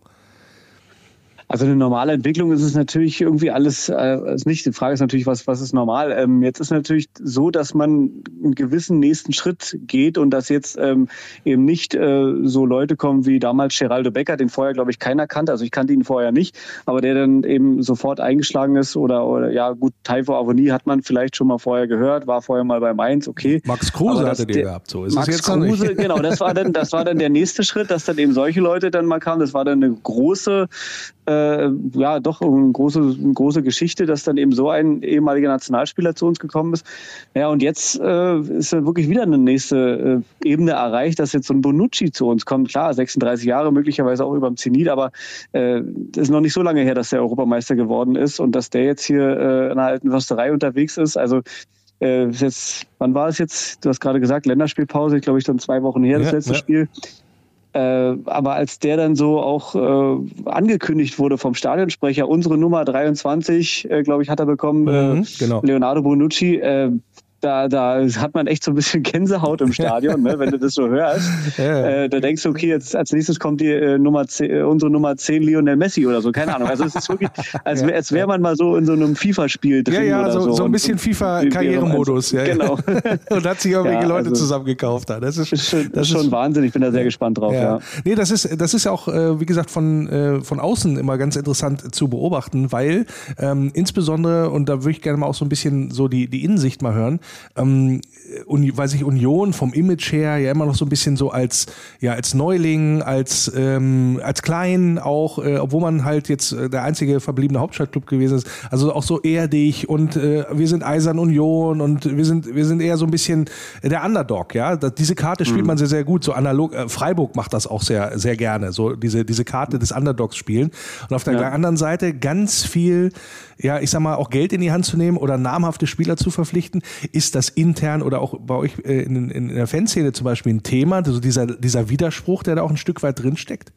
Speaker 6: Also eine normale Entwicklung ist es natürlich irgendwie alles, äh, ist nicht. Die Frage ist natürlich, was, was ist normal? Ähm, jetzt ist natürlich so, dass man einen gewissen nächsten Schritt geht und dass jetzt ähm, eben nicht äh, so Leute kommen wie damals Geraldo Becker, den vorher, glaube ich, keiner kannte. Also ich kannte ihn vorher nicht, aber der dann eben sofort eingeschlagen ist oder, oder ja gut, Taivo Avoni hat man vielleicht schon mal vorher gehört, war vorher mal bei Mainz, okay.
Speaker 1: Max Kruse hatte den gehabt, so
Speaker 6: ist Max es jetzt Kruse, genau, das war dann, das war dann der nächste Schritt, dass dann eben solche Leute dann mal kamen. Das war dann eine große äh, ja doch eine große, eine große Geschichte, dass dann eben so ein ehemaliger Nationalspieler zu uns gekommen ist. Ja, und jetzt äh, ist dann wirklich wieder eine nächste äh, Ebene erreicht, dass jetzt so ein Bonucci zu uns kommt. Klar, 36 Jahre, möglicherweise auch über dem Zenit, aber äh, ist noch nicht so lange her, dass der Europameister geworden ist und dass der jetzt hier äh, in der alten Försterei unterwegs ist. Also äh, jetzt, wann war es jetzt? Du hast gerade gesagt, Länderspielpause, ich glaube, ich dann zwei Wochen her, das ja, letzte ja. Spiel. Äh, aber als der dann so auch äh, angekündigt wurde vom Stadionsprecher, unsere Nummer 23, äh, glaube ich, hat er bekommen, mhm, äh, genau. Leonardo Bonucci, äh, da, da hat man echt so ein bisschen Gänsehaut im Stadion, ne, wenn du das so hörst. Ja. Äh, da denkst du, okay, jetzt als nächstes kommt die äh, Nummer 10, äh, unsere Nummer 10 Lionel Messi oder so, keine Ahnung. Also es ist wirklich, als, wär, als wäre man mal so in so einem FIFA-Spiel
Speaker 1: drin. Ja, ja, oder so, so. so ein bisschen FIFA-Karrieremodus. Ja,
Speaker 6: genau.
Speaker 1: und hat sich irgendwelche ja, Leute also, zusammengekauft. Das ist,
Speaker 6: ist schon, das ist schon Wahnsinn, ich bin da sehr gespannt drauf. Ja. ja.
Speaker 1: Nee, das ist, das ist ja auch, äh, wie gesagt, von, äh, von außen immer ganz interessant zu beobachten, weil ähm, insbesondere, und da würde ich gerne mal auch so ein bisschen so die, die Innensicht mal hören, ähm, weil sich Union vom Image her ja immer noch so ein bisschen so als ja als Neuling, als ähm, als klein auch, äh, obwohl man halt jetzt äh, der einzige verbliebene Hauptstadtclub gewesen ist. Also auch so erdig und äh, wir sind Eisern Union und wir sind wir sind eher so ein bisschen der Underdog, ja. Das, diese Karte spielt mhm. man sehr sehr gut. So analog. Äh, Freiburg macht das auch sehr sehr gerne. So diese diese Karte des Underdogs spielen. Und auf der ja. anderen Seite ganz viel ja, ich sag mal, auch Geld in die Hand zu nehmen oder namhafte Spieler zu verpflichten, ist das intern oder auch bei euch äh, in, in der Fanszene zum Beispiel ein Thema, also dieser, dieser Widerspruch, der da auch ein Stück weit drinsteckt?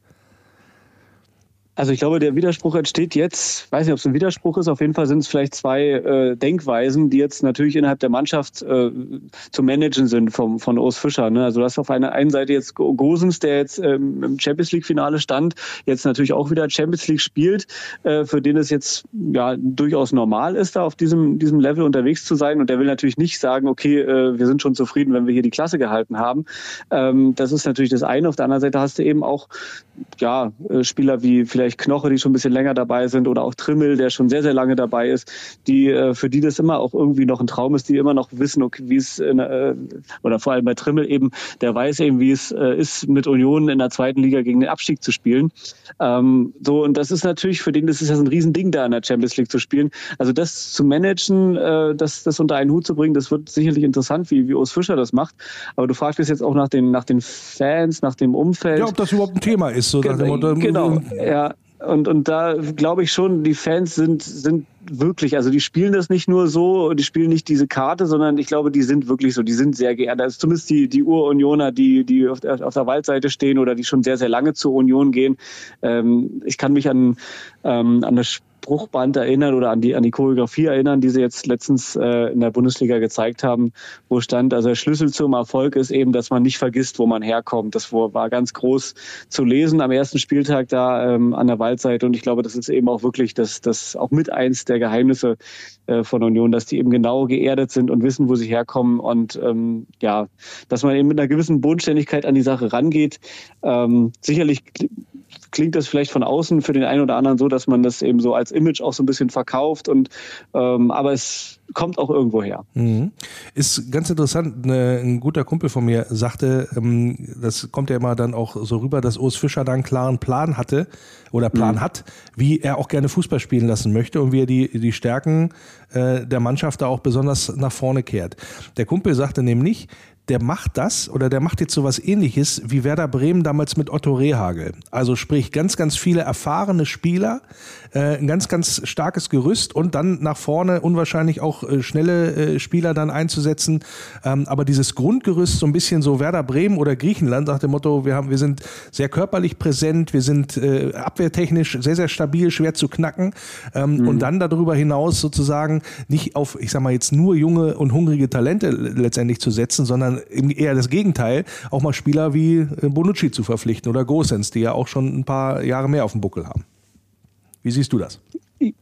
Speaker 6: Also ich glaube, der Widerspruch entsteht jetzt, weiß nicht, ob es ein Widerspruch ist, auf jeden Fall sind es vielleicht zwei äh, Denkweisen, die jetzt natürlich innerhalb der Mannschaft äh, zu managen sind vom, von Urs Fischer. Ne? Also du hast auf einer einen Seite jetzt Gosens, der jetzt ähm, im Champions League-Finale stand, jetzt natürlich auch wieder Champions League spielt, äh, für den es jetzt ja durchaus normal ist, da auf diesem, diesem Level unterwegs zu sein. Und der will natürlich nicht sagen, okay, äh, wir sind schon zufrieden, wenn wir hier die Klasse gehalten haben. Ähm, das ist natürlich das eine. Auf der anderen Seite hast du eben auch ja, äh, Spieler wie vielleicht vielleicht Knoche, die schon ein bisschen länger dabei sind oder auch Trimmel, der schon sehr, sehr lange dabei ist, die äh, für die das immer auch irgendwie noch ein Traum ist, die immer noch wissen, okay, wie es in, äh, oder vor allem bei Trimmel eben, der weiß eben, wie es äh, ist, mit Union in der zweiten Liga gegen den Abstieg zu spielen. Ähm, so, und das ist natürlich für den, das ist ja so ein Riesending, da in der Champions League zu spielen. Also das zu managen, äh, das, das unter einen Hut zu bringen, das wird sicherlich interessant, wie, wie Urs Fischer das macht. Aber du fragst jetzt auch nach den, nach den Fans, nach dem Umfeld. Ja,
Speaker 1: ob das überhaupt ein Thema ist. So
Speaker 6: genau, genau, ja. Und, und da glaube ich schon, die Fans sind, sind wirklich, also die spielen das nicht nur so, die spielen nicht diese Karte, sondern ich glaube, die sind wirklich so, die sind sehr geehrt. Also zumindest die, die Ur-Unioner, die, die auf der, auf der Waldseite stehen oder die schon sehr, sehr lange zur Union gehen. Ähm, ich kann mich an, ähm, an das Spruchband erinnern oder an die, an die Choreografie erinnern, die sie jetzt letztens äh, in der Bundesliga gezeigt haben, wo stand, also der Schlüssel zum Erfolg ist eben, dass man nicht vergisst, wo man herkommt. Das war ganz groß zu lesen am ersten Spieltag da ähm, an der Waldseite und ich glaube, das ist eben auch wirklich das, das auch mit eins der Geheimnisse äh, von Union, dass die eben genau geerdet sind und wissen, wo sie herkommen und ähm, ja, dass man eben mit einer gewissen Bodenständigkeit an die Sache rangeht. Ähm, sicherlich klingt das vielleicht von außen für den einen oder anderen so, dass man das eben so als Image auch so ein bisschen verkauft und ähm, aber es kommt auch irgendwo her.
Speaker 1: Mhm. Ist ganz interessant, ne, ein guter Kumpel von mir sagte, ähm, das kommt ja immer dann auch so rüber, dass Urs Fischer da einen klaren Plan hatte oder Plan mhm. hat, wie er auch gerne Fußball spielen lassen möchte und wie er die, die Stärken äh, der Mannschaft da auch besonders nach vorne kehrt. Der Kumpel sagte nämlich, der macht das oder der macht jetzt sowas ähnliches wie Werder Bremen damals mit Otto Rehagel. Also sprich ganz, ganz viele erfahrene Spieler, äh, ein ganz, ganz starkes Gerüst und dann nach vorne unwahrscheinlich auch äh, schnelle äh, Spieler dann einzusetzen. Ähm, aber dieses Grundgerüst so ein bisschen so Werder Bremen oder Griechenland nach dem Motto, wir haben, wir sind sehr körperlich präsent, wir sind äh, abwehrtechnisch sehr, sehr stabil, schwer zu knacken ähm, mhm. und dann darüber hinaus sozusagen nicht auf, ich sag mal jetzt nur junge und hungrige Talente letztendlich zu setzen, sondern sondern eher das Gegenteil, auch mal Spieler wie äh, Bonucci zu verpflichten oder Gosens, die ja auch schon ein paar Jahre mehr auf dem Buckel haben. Wie siehst du das?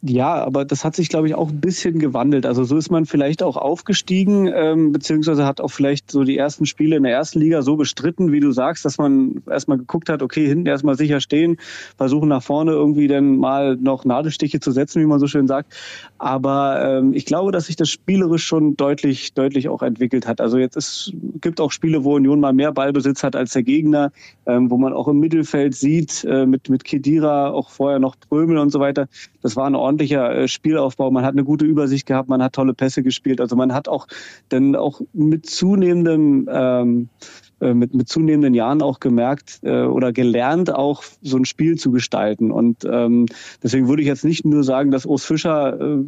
Speaker 6: Ja, aber das hat sich, glaube ich, auch ein bisschen gewandelt. Also so ist man vielleicht auch aufgestiegen, ähm, beziehungsweise hat auch vielleicht so die ersten Spiele in der ersten Liga so bestritten, wie du sagst, dass man erstmal geguckt hat, okay, hinten erstmal sicher stehen, versuchen nach vorne irgendwie dann mal noch Nadelstiche zu setzen, wie man so schön sagt. Aber ähm, ich glaube, dass sich das spielerisch schon deutlich, deutlich auch entwickelt hat. Also jetzt ist, gibt auch Spiele, wo Union mal mehr Ballbesitz hat als der Gegner, ähm, wo man auch im Mittelfeld sieht, äh, mit, mit Kedira, auch vorher noch Prömel und so weiter. Das war ein ordentlicher äh, Spielaufbau. Man hat eine gute Übersicht gehabt, man hat tolle Pässe gespielt. Also man hat auch dann auch mit zunehmendem ähm, äh, mit, mit zunehmenden Jahren auch gemerkt äh, oder gelernt, auch so ein Spiel zu gestalten. Und ähm, deswegen würde ich jetzt nicht nur sagen, dass Urs Fischer, äh,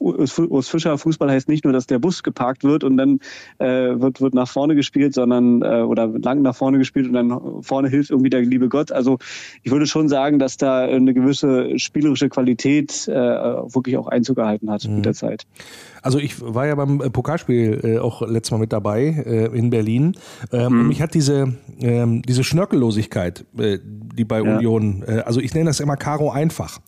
Speaker 6: Urs Fischer Fußball heißt nicht nur, dass der Bus geparkt wird und dann äh, wird, wird nach vorne gespielt, sondern äh, oder lang nach vorne gespielt und dann vorne hilft irgendwie der liebe Gott. Also ich würde schon sagen, dass da eine gewisse spielerische Qualität äh, wirklich auch Einzug gehalten hat mhm. mit der Zeit.
Speaker 1: Also ich war ja beim Pokalspiel äh, auch letztes Mal mit dabei äh, in Berlin. Ähm, mhm mich hat diese, ähm, diese Schnörkellosigkeit, äh, die bei ja. Union, äh, also ich nenne das immer Karo einfach.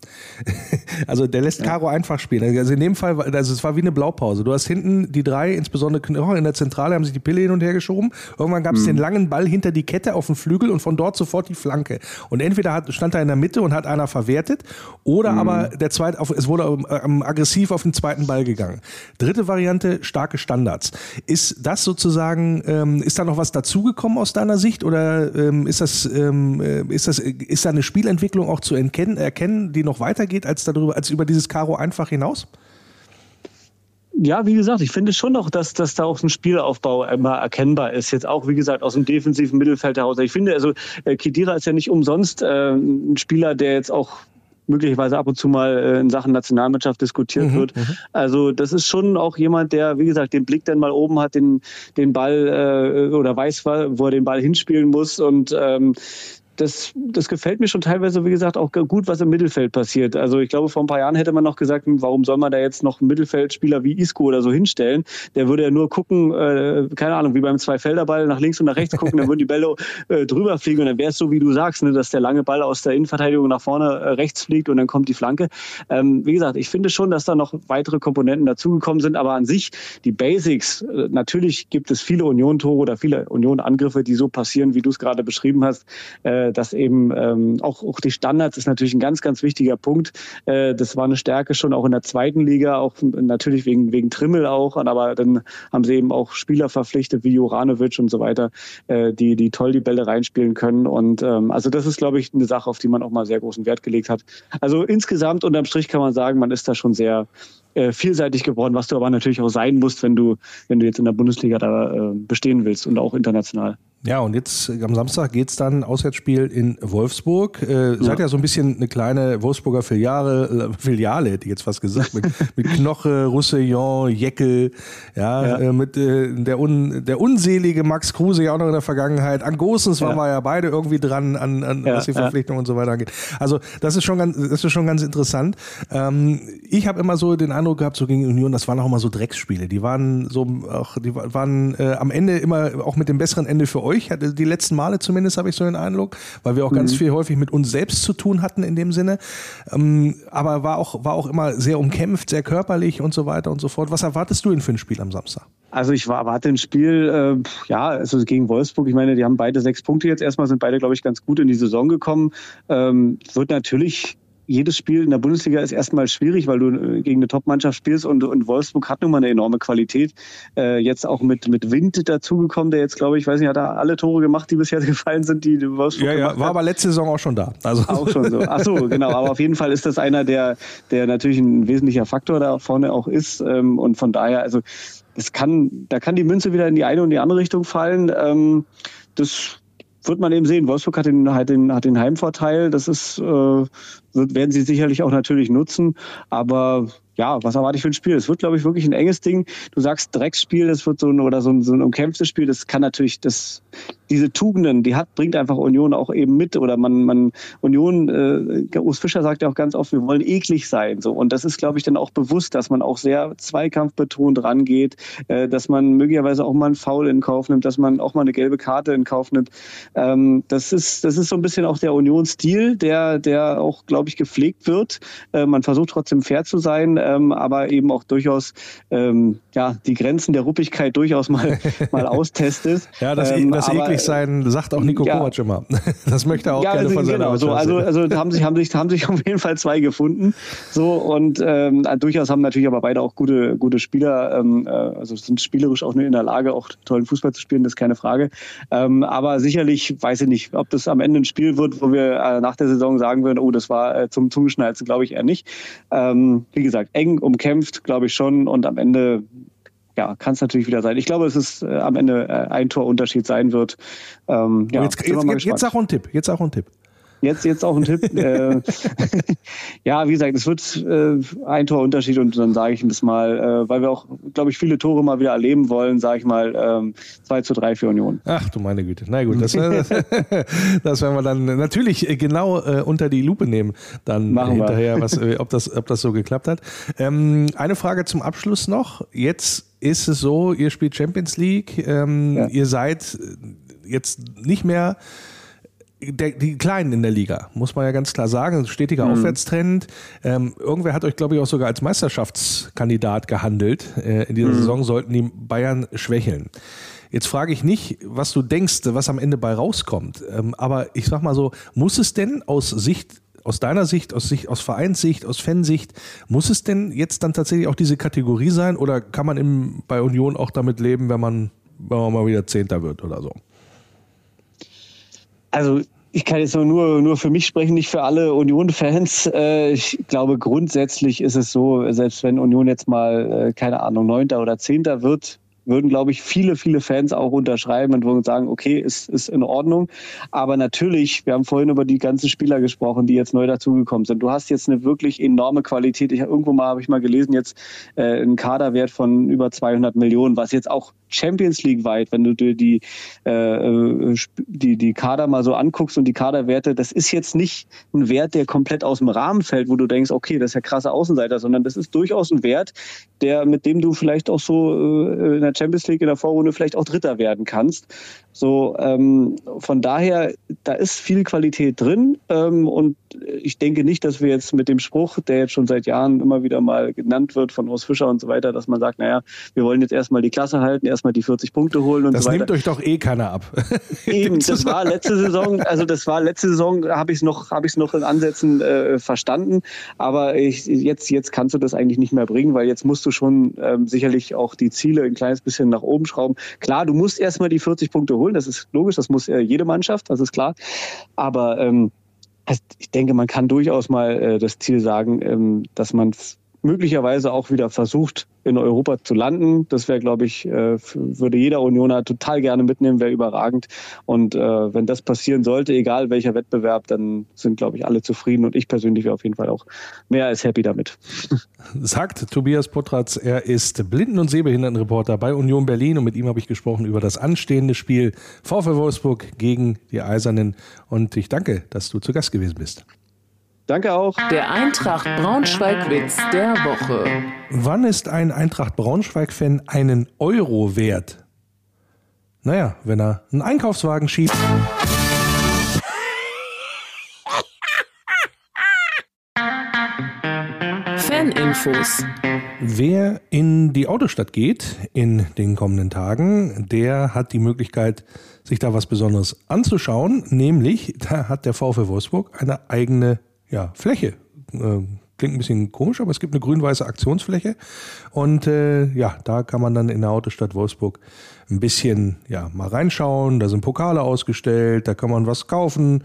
Speaker 1: also der lässt ja. Karo einfach spielen. Also in dem Fall, also es war wie eine Blaupause. Du hast hinten die drei, insbesondere Knochen in der Zentrale, haben sich die Pille hin und her geschoben. Irgendwann gab es mhm. den langen Ball hinter die Kette auf den Flügel und von dort sofort die Flanke. Und entweder hat, stand er in der Mitte und hat einer verwertet, oder mhm. aber der zweite, auf, es wurde ähm, aggressiv auf den zweiten Ball gegangen. Dritte Variante, starke Standards. Ist das sozusagen, ähm, ist da noch was dazugekommen? Gekommen aus deiner Sicht oder ähm, ist das ähm, äh, ist das ist da eine Spielentwicklung auch zu erkennen, erkennen, die noch weitergeht als darüber als über dieses Karo einfach hinaus?
Speaker 6: Ja, wie gesagt, ich finde schon noch, dass, dass da auch ein Spielaufbau immer erkennbar ist. Jetzt auch, wie gesagt, aus dem defensiven Mittelfeld heraus. Ich finde, also äh, Kidira ist ja nicht umsonst äh, ein Spieler, der jetzt auch möglicherweise ab und zu mal äh, in Sachen Nationalmannschaft diskutiert mhm, wird. Mhm. Also das ist schon auch jemand, der, wie gesagt, den Blick dann mal oben hat, den, den Ball äh, oder weiß, wo er den Ball hinspielen muss und ähm, das, das gefällt mir schon teilweise, wie gesagt, auch gut, was im Mittelfeld passiert. Also ich glaube, vor ein paar Jahren hätte man noch gesagt, hm, warum soll man da jetzt noch einen Mittelfeldspieler wie Isco oder so hinstellen? Der würde ja nur gucken, äh, keine Ahnung, wie beim Zweifelderball nach links und nach rechts gucken, dann würden die Bälle äh, drüber fliegen und dann wäre es so, wie du sagst, ne, dass der lange Ball aus der Innenverteidigung nach vorne äh, rechts fliegt und dann kommt die Flanke. Ähm, wie gesagt, ich finde schon, dass da noch weitere Komponenten dazugekommen sind, aber an sich die Basics, äh, natürlich gibt es viele Union-Tore oder viele Union-Angriffe, die so passieren, wie du es gerade beschrieben hast. Äh, äh, dass eben ähm, auch, auch die Standards ist natürlich ein ganz, ganz wichtiger Punkt. Äh, das war eine Stärke schon auch in der zweiten Liga, auch natürlich wegen, wegen Trimmel auch, aber dann haben sie eben auch Spieler verpflichtet wie Juranovic und so weiter, äh, die, die toll die Bälle reinspielen können. Und ähm, also das ist, glaube ich, eine Sache, auf die man auch mal sehr großen Wert gelegt hat. Also insgesamt unterm Strich kann man sagen, man ist da schon sehr äh, vielseitig geworden, was du aber natürlich auch sein musst, wenn du, wenn du jetzt in der Bundesliga da äh, bestehen willst und auch international.
Speaker 1: Ja, und jetzt am Samstag geht's dann Auswärtsspiel in Wolfsburg. Äh. Seid ja so ein bisschen eine kleine Wolfsburger Filiale, äh, Filiale hätte ich jetzt fast gesagt, mit, mit Knoche, Roussillon, Jeckel, ja, ja. Äh, mit äh, der, un, der unselige Max Kruse ja auch noch in der Vergangenheit. An Gosens ja. waren wir ja beide irgendwie dran, an, an was die Verpflichtung und so weiter angeht. Also das ist schon ganz, das ist schon ganz interessant. Ähm, ich habe immer so den Eindruck gehabt, so gegen Union, das waren auch immer so Drecksspiele. Die waren so auch, die waren äh, am Ende immer auch mit dem besseren Ende für euch euch, die letzten Male zumindest habe ich so den Eindruck, weil wir auch mhm. ganz viel häufig mit uns selbst zu tun hatten in dem Sinne. Ähm, aber war auch, war auch immer sehr umkämpft, sehr körperlich und so weiter und so fort. Was erwartest du denn für ein Spiel am Samstag?
Speaker 6: Also ich erwarte ein Spiel, äh, ja, also gegen Wolfsburg. Ich meine, die haben beide sechs Punkte jetzt erstmal, sind beide, glaube ich, ganz gut in die Saison gekommen. Ähm, wird natürlich jedes Spiel in der Bundesliga ist erstmal schwierig, weil du äh, gegen eine Top-Mannschaft spielst und, und Wolfsburg hat nun mal eine enorme Qualität. Äh, jetzt auch mit, mit Wind dazugekommen, der jetzt, glaube ich, weiß nicht, hat er alle Tore gemacht, die bisher gefallen sind, die Wolfsburg
Speaker 1: Ja, ja, war aber letzte Saison auch schon da.
Speaker 6: Also. Auch schon so. Ach so, genau. Aber auf jeden Fall ist das einer, der, der natürlich ein wesentlicher Faktor da vorne auch ist. Ähm, und von daher, also es kann, da kann die Münze wieder in die eine und die andere Richtung fallen. Ähm, das wird man eben sehen. Wolfsburg hat den, hat den, hat den Heimvorteil. Das ist, äh, werden sie sicherlich auch natürlich nutzen. Aber ja, was erwarte ich für ein Spiel? Es wird, glaube ich, wirklich ein enges Ding. Du sagst Drecksspiel, das wird so ein, oder so ein, so ein umkämpftes Spiel. Das kann natürlich, das, diese Tugenden, die hat, bringt einfach Union auch eben mit. Oder man, man, Union, äh, Urs Fischer sagt ja auch ganz oft, wir wollen eklig sein, so. Und das ist, glaube ich, dann auch bewusst, dass man auch sehr zweikampfbetont rangeht, äh, dass man möglicherweise auch mal einen Foul in Kauf nimmt, dass man auch mal eine gelbe Karte in Kauf nimmt. Ähm, das ist, das ist so ein bisschen auch der Union-Stil, der, der auch, glaube ich, gepflegt wird. Äh, man versucht trotzdem fair zu sein ähm, aber eben auch durchaus ähm, ja, die Grenzen der Ruppigkeit durchaus mal, mal austestet.
Speaker 1: ja, das, ähm, das eklig sein, sagt auch Nico ja, Kovac immer. Das möchte er auch ja, gerne also, von seiner
Speaker 6: genau, so, also, also haben sich, haben, sich, haben sich auf jeden Fall zwei gefunden. So, und ähm, durchaus haben natürlich aber beide auch gute, gute Spieler, ähm, äh, also sind spielerisch auch in der Lage, auch tollen Fußball zu spielen, das ist keine Frage. Ähm, aber sicherlich weiß ich nicht, ob das am Ende ein Spiel wird, wo wir äh, nach der Saison sagen würden, oh, das war äh, zum Zungenschnalzen, glaube ich eher nicht. Ähm, wie gesagt, eng umkämpft, glaube ich schon. Und am Ende ja, kann es natürlich wieder sein. Ich glaube, es äh, am Ende äh, ein Torunterschied sein wird.
Speaker 1: Ähm, ja, jetzt, jetzt, jetzt, jetzt auch ein Tipp. Jetzt auch ein Tipp.
Speaker 6: Jetzt, jetzt auch ein Tipp. äh, ja, wie gesagt, es wird äh, ein Torunterschied und dann sage ich das mal, äh, weil wir auch, glaube ich, viele Tore mal wieder erleben wollen, sage ich mal, ähm, 2 zu 3 für Union.
Speaker 1: Ach du meine Güte. Na gut, das, das werden wir dann natürlich genau äh, unter die Lupe nehmen, dann Machen hinterher, was, äh, ob, das, ob das so geklappt hat. Ähm, eine Frage zum Abschluss noch. Jetzt ist es so, ihr spielt Champions League, ähm, ja. ihr seid jetzt nicht mehr der, die Kleinen in der Liga, muss man ja ganz klar sagen. Stetiger mhm. Aufwärtstrend. Ähm, irgendwer hat euch, glaube ich, auch sogar als Meisterschaftskandidat gehandelt. Äh, in dieser mhm. Saison sollten die Bayern schwächeln. Jetzt frage ich nicht, was du denkst, was am Ende bei rauskommt. Ähm, aber ich sag mal so, muss es denn aus Sicht aus deiner Sicht, aus Sicht, aus Vereinssicht, aus Fansicht, muss es denn jetzt dann tatsächlich auch diese Kategorie sein oder kann man im, bei Union auch damit leben, wenn man, wenn man mal wieder Zehnter wird oder so?
Speaker 6: Also ich kann jetzt nur, nur für mich sprechen, nicht für alle Union-Fans. Äh, ich glaube, grundsätzlich ist es so, selbst wenn Union jetzt mal, äh, keine Ahnung, Neunter oder Zehnter wird, würden, glaube ich, viele, viele Fans auch unterschreiben und würden sagen, okay, ist, ist in Ordnung. Aber natürlich, wir haben vorhin über die ganzen Spieler gesprochen, die jetzt neu dazugekommen sind. Du hast jetzt eine wirklich enorme Qualität. Ich, irgendwo mal habe ich mal gelesen, jetzt äh, einen Kaderwert von über 200 Millionen, was jetzt auch Champions League weit, wenn du dir die, äh, äh, die, die Kader mal so anguckst und die Kaderwerte, das ist jetzt nicht ein Wert, der komplett aus dem Rahmen fällt, wo du denkst, okay, das ist ja krasser Außenseiter, sondern das ist durchaus ein Wert, der, mit dem du vielleicht auch so äh, in der Champions League in der Vorrunde vielleicht auch Dritter werden kannst. So, ähm, von daher, da ist viel Qualität drin ähm, und ich denke nicht, dass wir jetzt mit dem Spruch, der jetzt schon seit Jahren immer wieder mal genannt wird von Urs Fischer und so weiter, dass man sagt, naja, wir wollen jetzt erstmal die Klasse halten, erstmal die 40 Punkte holen und
Speaker 1: das
Speaker 6: so weiter.
Speaker 1: Das nimmt euch doch eh keiner ab.
Speaker 6: Eben, das war letzte Saison, also das war letzte Saison, habe ich es noch, habe ich es noch in Ansätzen äh, verstanden, aber ich, jetzt, jetzt kannst du das eigentlich nicht mehr bringen, weil jetzt musst du schon ähm, sicherlich auch die Ziele ein kleines bisschen nach oben schrauben. Klar, du musst erstmal die 40 Punkte holen, das ist logisch, das muss äh, jede Mannschaft, das ist klar. Aber ähm, ich denke, man kann durchaus mal äh, das Ziel sagen, ähm, dass man möglicherweise auch wieder versucht, in Europa zu landen. Das wäre, glaube ich, äh, würde jeder Unioner total gerne mitnehmen, wäre überragend. Und äh, wenn das passieren sollte, egal welcher Wettbewerb, dann sind, glaube ich, alle zufrieden. Und ich persönlich wäre auf jeden Fall auch mehr als happy damit.
Speaker 1: Sagt Tobias Potratz, er ist Blinden- und Sehbehindertenreporter bei Union Berlin und mit ihm habe ich gesprochen über das anstehende Spiel VfL Wolfsburg gegen die Eisernen. Und ich danke, dass du zu Gast gewesen bist.
Speaker 6: Danke auch.
Speaker 2: Der Eintracht Braunschweig-Witz der Woche.
Speaker 1: Wann ist ein Eintracht Braunschweig-Fan einen Euro wert? Naja, wenn er einen Einkaufswagen schiebt.
Speaker 2: Faninfos.
Speaker 1: Wer in die Autostadt geht in den kommenden Tagen, der hat die Möglichkeit, sich da was Besonderes anzuschauen. Nämlich, da hat der VfL Wolfsburg eine eigene ja, Fläche. Äh, klingt ein bisschen komisch, aber es gibt eine grün-weiße Aktionsfläche. Und äh, ja, da kann man dann in der Autostadt Wolfsburg ein bisschen ja, mal reinschauen. Da sind Pokale ausgestellt, da kann man was kaufen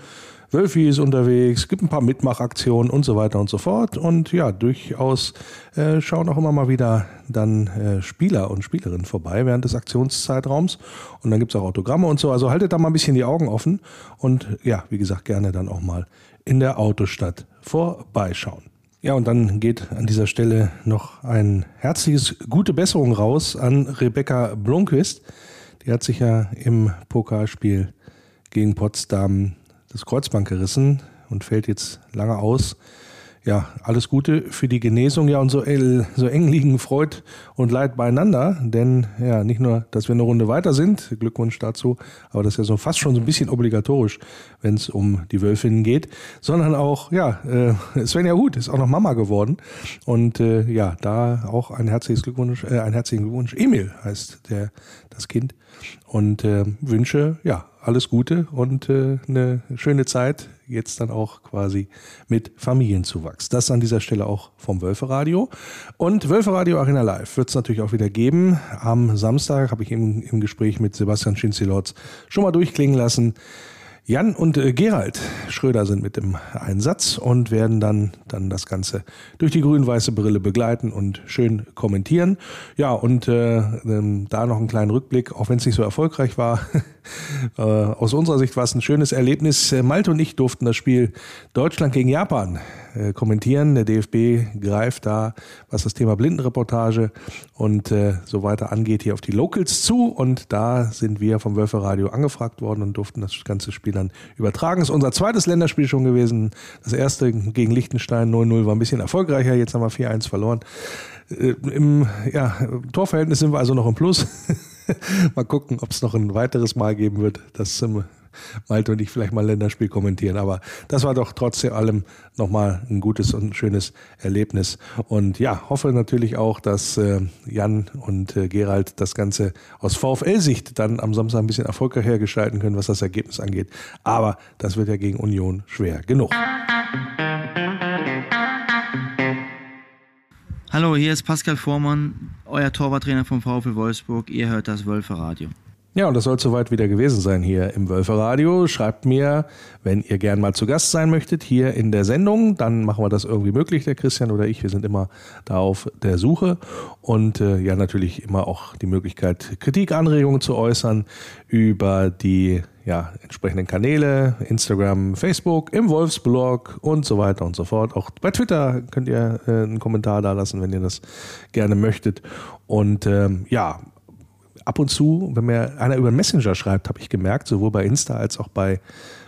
Speaker 1: Wölfi ist unterwegs, gibt ein paar Mitmachaktionen und so weiter und so fort. Und ja, durchaus äh, schauen auch immer mal wieder dann äh, Spieler und Spielerinnen vorbei während des Aktionszeitraums. Und dann gibt's auch Autogramme und so. Also haltet da mal ein bisschen die Augen offen und ja, wie gesagt, gerne dann auch mal in der Autostadt vorbeischauen. Ja, und dann geht an dieser Stelle noch ein herzliches gute Besserung raus an Rebecca Blomqvist. Die hat sich ja im Pokalspiel gegen Potsdam das Kreuzband gerissen und fällt jetzt lange aus. Ja, alles Gute für die Genesung. Ja, und so, so eng liegen Freud und Leid beieinander. Denn ja, nicht nur, dass wir eine Runde weiter sind, Glückwunsch dazu, aber das ist ja so fast schon so ein bisschen obligatorisch, wenn es um die Wölfinnen geht, sondern auch, ja, äh, Svenja Huth ist auch noch Mama geworden. Und äh, ja, da auch ein herzliches Glückwunsch, äh, ein herzlichen Glückwunsch. Emil heißt der, das Kind. Und äh, wünsche, ja, alles Gute und äh, eine schöne Zeit. Jetzt dann auch quasi mit Familienzuwachs. Das an dieser Stelle auch vom Wölferadio. Und Wölferadio Arena Live wird es natürlich auch wieder geben. Am Samstag habe ich im, im Gespräch mit Sebastian Schinzelotz schon mal durchklingen lassen. Jan und äh, Gerald Schröder sind mit im Einsatz und werden dann, dann das Ganze durch die grün-weiße Brille begleiten und schön kommentieren. Ja, und äh, ähm, da noch einen kleinen Rückblick, auch wenn es nicht so erfolgreich war. äh, aus unserer Sicht war es ein schönes Erlebnis. Äh, Malte und ich durften das Spiel Deutschland gegen Japan äh, kommentieren. Der DFB greift da, was das Thema Blindenreportage und so weiter angeht, hier auf die Locals zu. Und da sind wir vom Wölferadio angefragt worden und durften das ganze Spiel dann übertragen. Das ist unser zweites Länderspiel schon gewesen. Das erste gegen Liechtenstein 0-0 war ein bisschen erfolgreicher. Jetzt haben wir 4-1 verloren. Äh, Im ja, Torverhältnis sind wir also noch im Plus. mal gucken, ob es noch ein weiteres Mal geben wird. Das ähm, Malte und ich vielleicht mal Länderspiel kommentieren. Aber das war doch trotzdem allem nochmal ein gutes und schönes Erlebnis. Und ja, hoffe natürlich auch, dass äh, Jan und äh, Gerald das Ganze aus VfL-Sicht dann am Samstag ein bisschen erfolgreicher gestalten können, was das Ergebnis angeht. Aber das wird ja gegen Union schwer genug.
Speaker 7: Hallo, hier ist Pascal Vormann, euer Torwarttrainer vom VfL Wolfsburg. Ihr hört das Wölfe Radio.
Speaker 1: Ja, und das soll soweit wieder gewesen sein hier im Wölferadio. Schreibt mir, wenn ihr gern mal zu Gast sein möchtet, hier in der Sendung. Dann machen wir das irgendwie möglich, der Christian oder ich. Wir sind immer da auf der Suche. Und äh, ja, natürlich immer auch die Möglichkeit, Kritik, Anregungen zu äußern über die ja, entsprechenden Kanäle, Instagram, Facebook, im Wolfsblog und so weiter und so fort. Auch bei Twitter könnt ihr äh, einen Kommentar da lassen, wenn ihr das gerne möchtet. Und ähm, ja, ab und zu, wenn mir einer über Messenger schreibt, habe ich gemerkt, sowohl bei Insta als auch bei,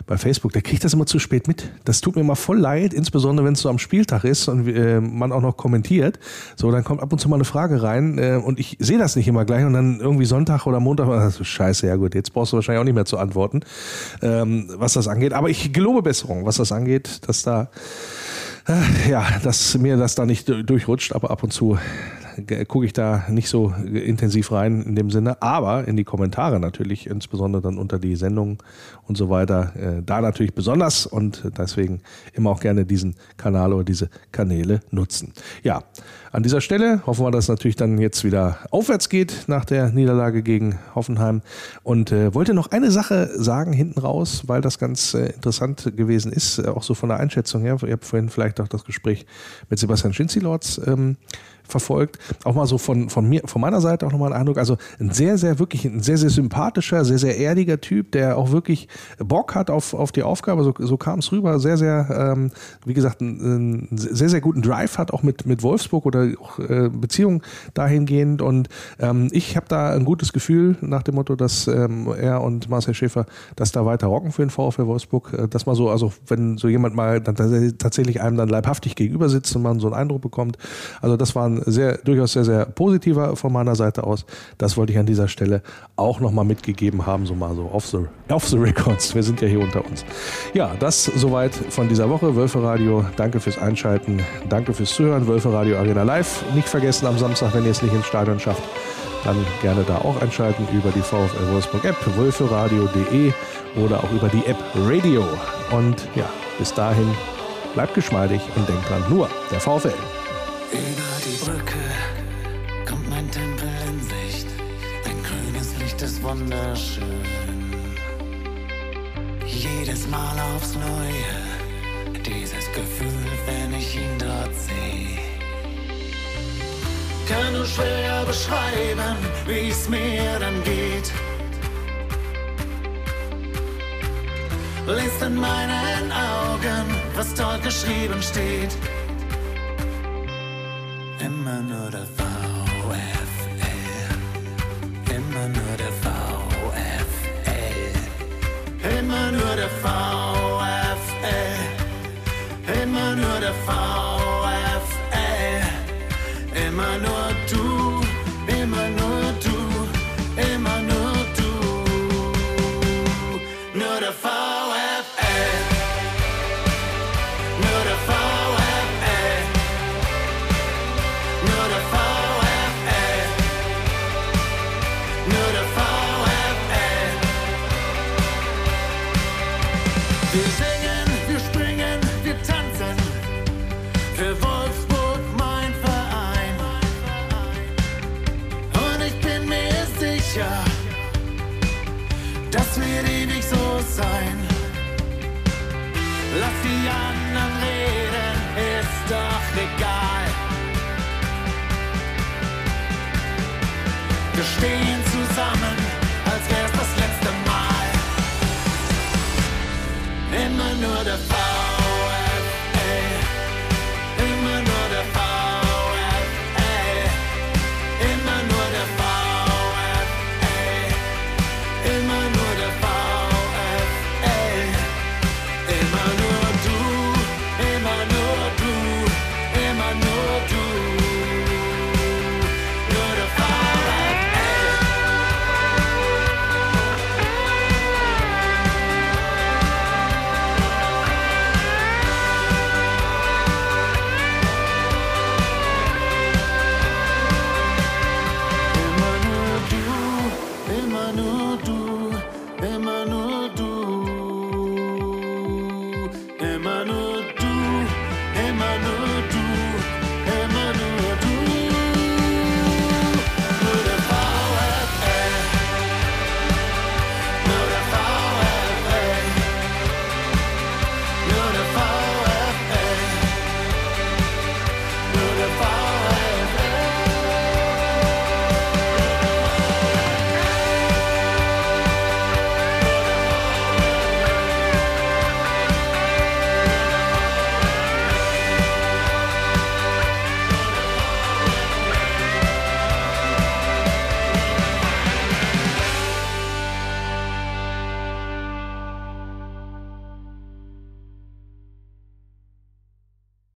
Speaker 1: bei Facebook, der kriegt das immer zu spät mit. Das tut mir immer voll leid, insbesondere wenn es so am Spieltag ist und äh, man auch noch kommentiert. So, dann kommt ab und zu mal eine Frage rein äh, und ich sehe das nicht immer gleich und dann irgendwie Sonntag oder Montag, also scheiße, ja gut, jetzt brauchst du wahrscheinlich auch nicht mehr zu antworten, ähm, was das angeht. Aber ich gelobe Besserung, was das angeht, dass da äh, ja, dass mir das da nicht durchrutscht, aber ab und zu gucke ich da nicht so intensiv rein in dem Sinne, aber in die Kommentare natürlich, insbesondere dann unter die Sendungen und so weiter, äh, da natürlich besonders und deswegen immer auch gerne diesen Kanal oder diese Kanäle nutzen. Ja, an dieser Stelle hoffen wir, dass es natürlich dann jetzt wieder aufwärts geht nach der Niederlage gegen Hoffenheim und äh, wollte noch eine Sache sagen hinten raus, weil das ganz äh, interessant gewesen ist, äh, auch so von der Einschätzung her. Ihr habt vorhin vielleicht auch das Gespräch mit Sebastian Schinzilorz ähm, verfolgt. Auch mal so von, von mir, von meiner Seite auch nochmal ein Eindruck. Also ein sehr, sehr, wirklich ein sehr, sehr sympathischer, sehr, sehr erdiger Typ, der auch wirklich Bock hat auf, auf die Aufgabe. So, so kam es rüber. Sehr, sehr, ähm, wie gesagt, einen, einen sehr, sehr guten Drive hat, auch mit, mit Wolfsburg oder auch äh, Beziehungen dahingehend. Und ähm, ich habe da ein gutes Gefühl nach dem Motto, dass ähm, er und Marcel Schäfer das da weiter rocken für den VfL Wolfsburg. Äh, dass man so, also wenn so jemand mal dann tatsächlich einem dann leibhaftig gegenüber sitzt und man so einen Eindruck bekommt. Also das war ein sehr, durchaus sehr, sehr positiver von meiner Seite aus. Das wollte ich an dieser Stelle auch nochmal mitgegeben haben, so mal so off the, off the records. Wir sind ja hier unter uns. Ja, das soweit von dieser Woche. Wölfe Radio, danke fürs Einschalten, danke fürs Zuhören. Wölfe Radio Arena Live. Nicht vergessen am Samstag, wenn ihr es nicht ins Stadion schafft, dann gerne da auch einschalten über die VfL Wolfsburg App, wölferadio.de oder auch über die App Radio. Und ja, bis dahin bleibt geschmeidig und denkt dran, nur der VfL.
Speaker 8: Über die Brücke kommt mein Tempel in Sicht. Dein grünes Licht ist wunderschön. Jedes Mal aufs Neue, dieses Gefühl, wenn ich ihn dort sehe. Kann nur schwer beschreiben, wie es mir dann geht. Lest in meinen Augen, was dort geschrieben steht. Immer nur der VfL. Immer nur der VfL. Immer nur der VfL. Immer nur der VfL.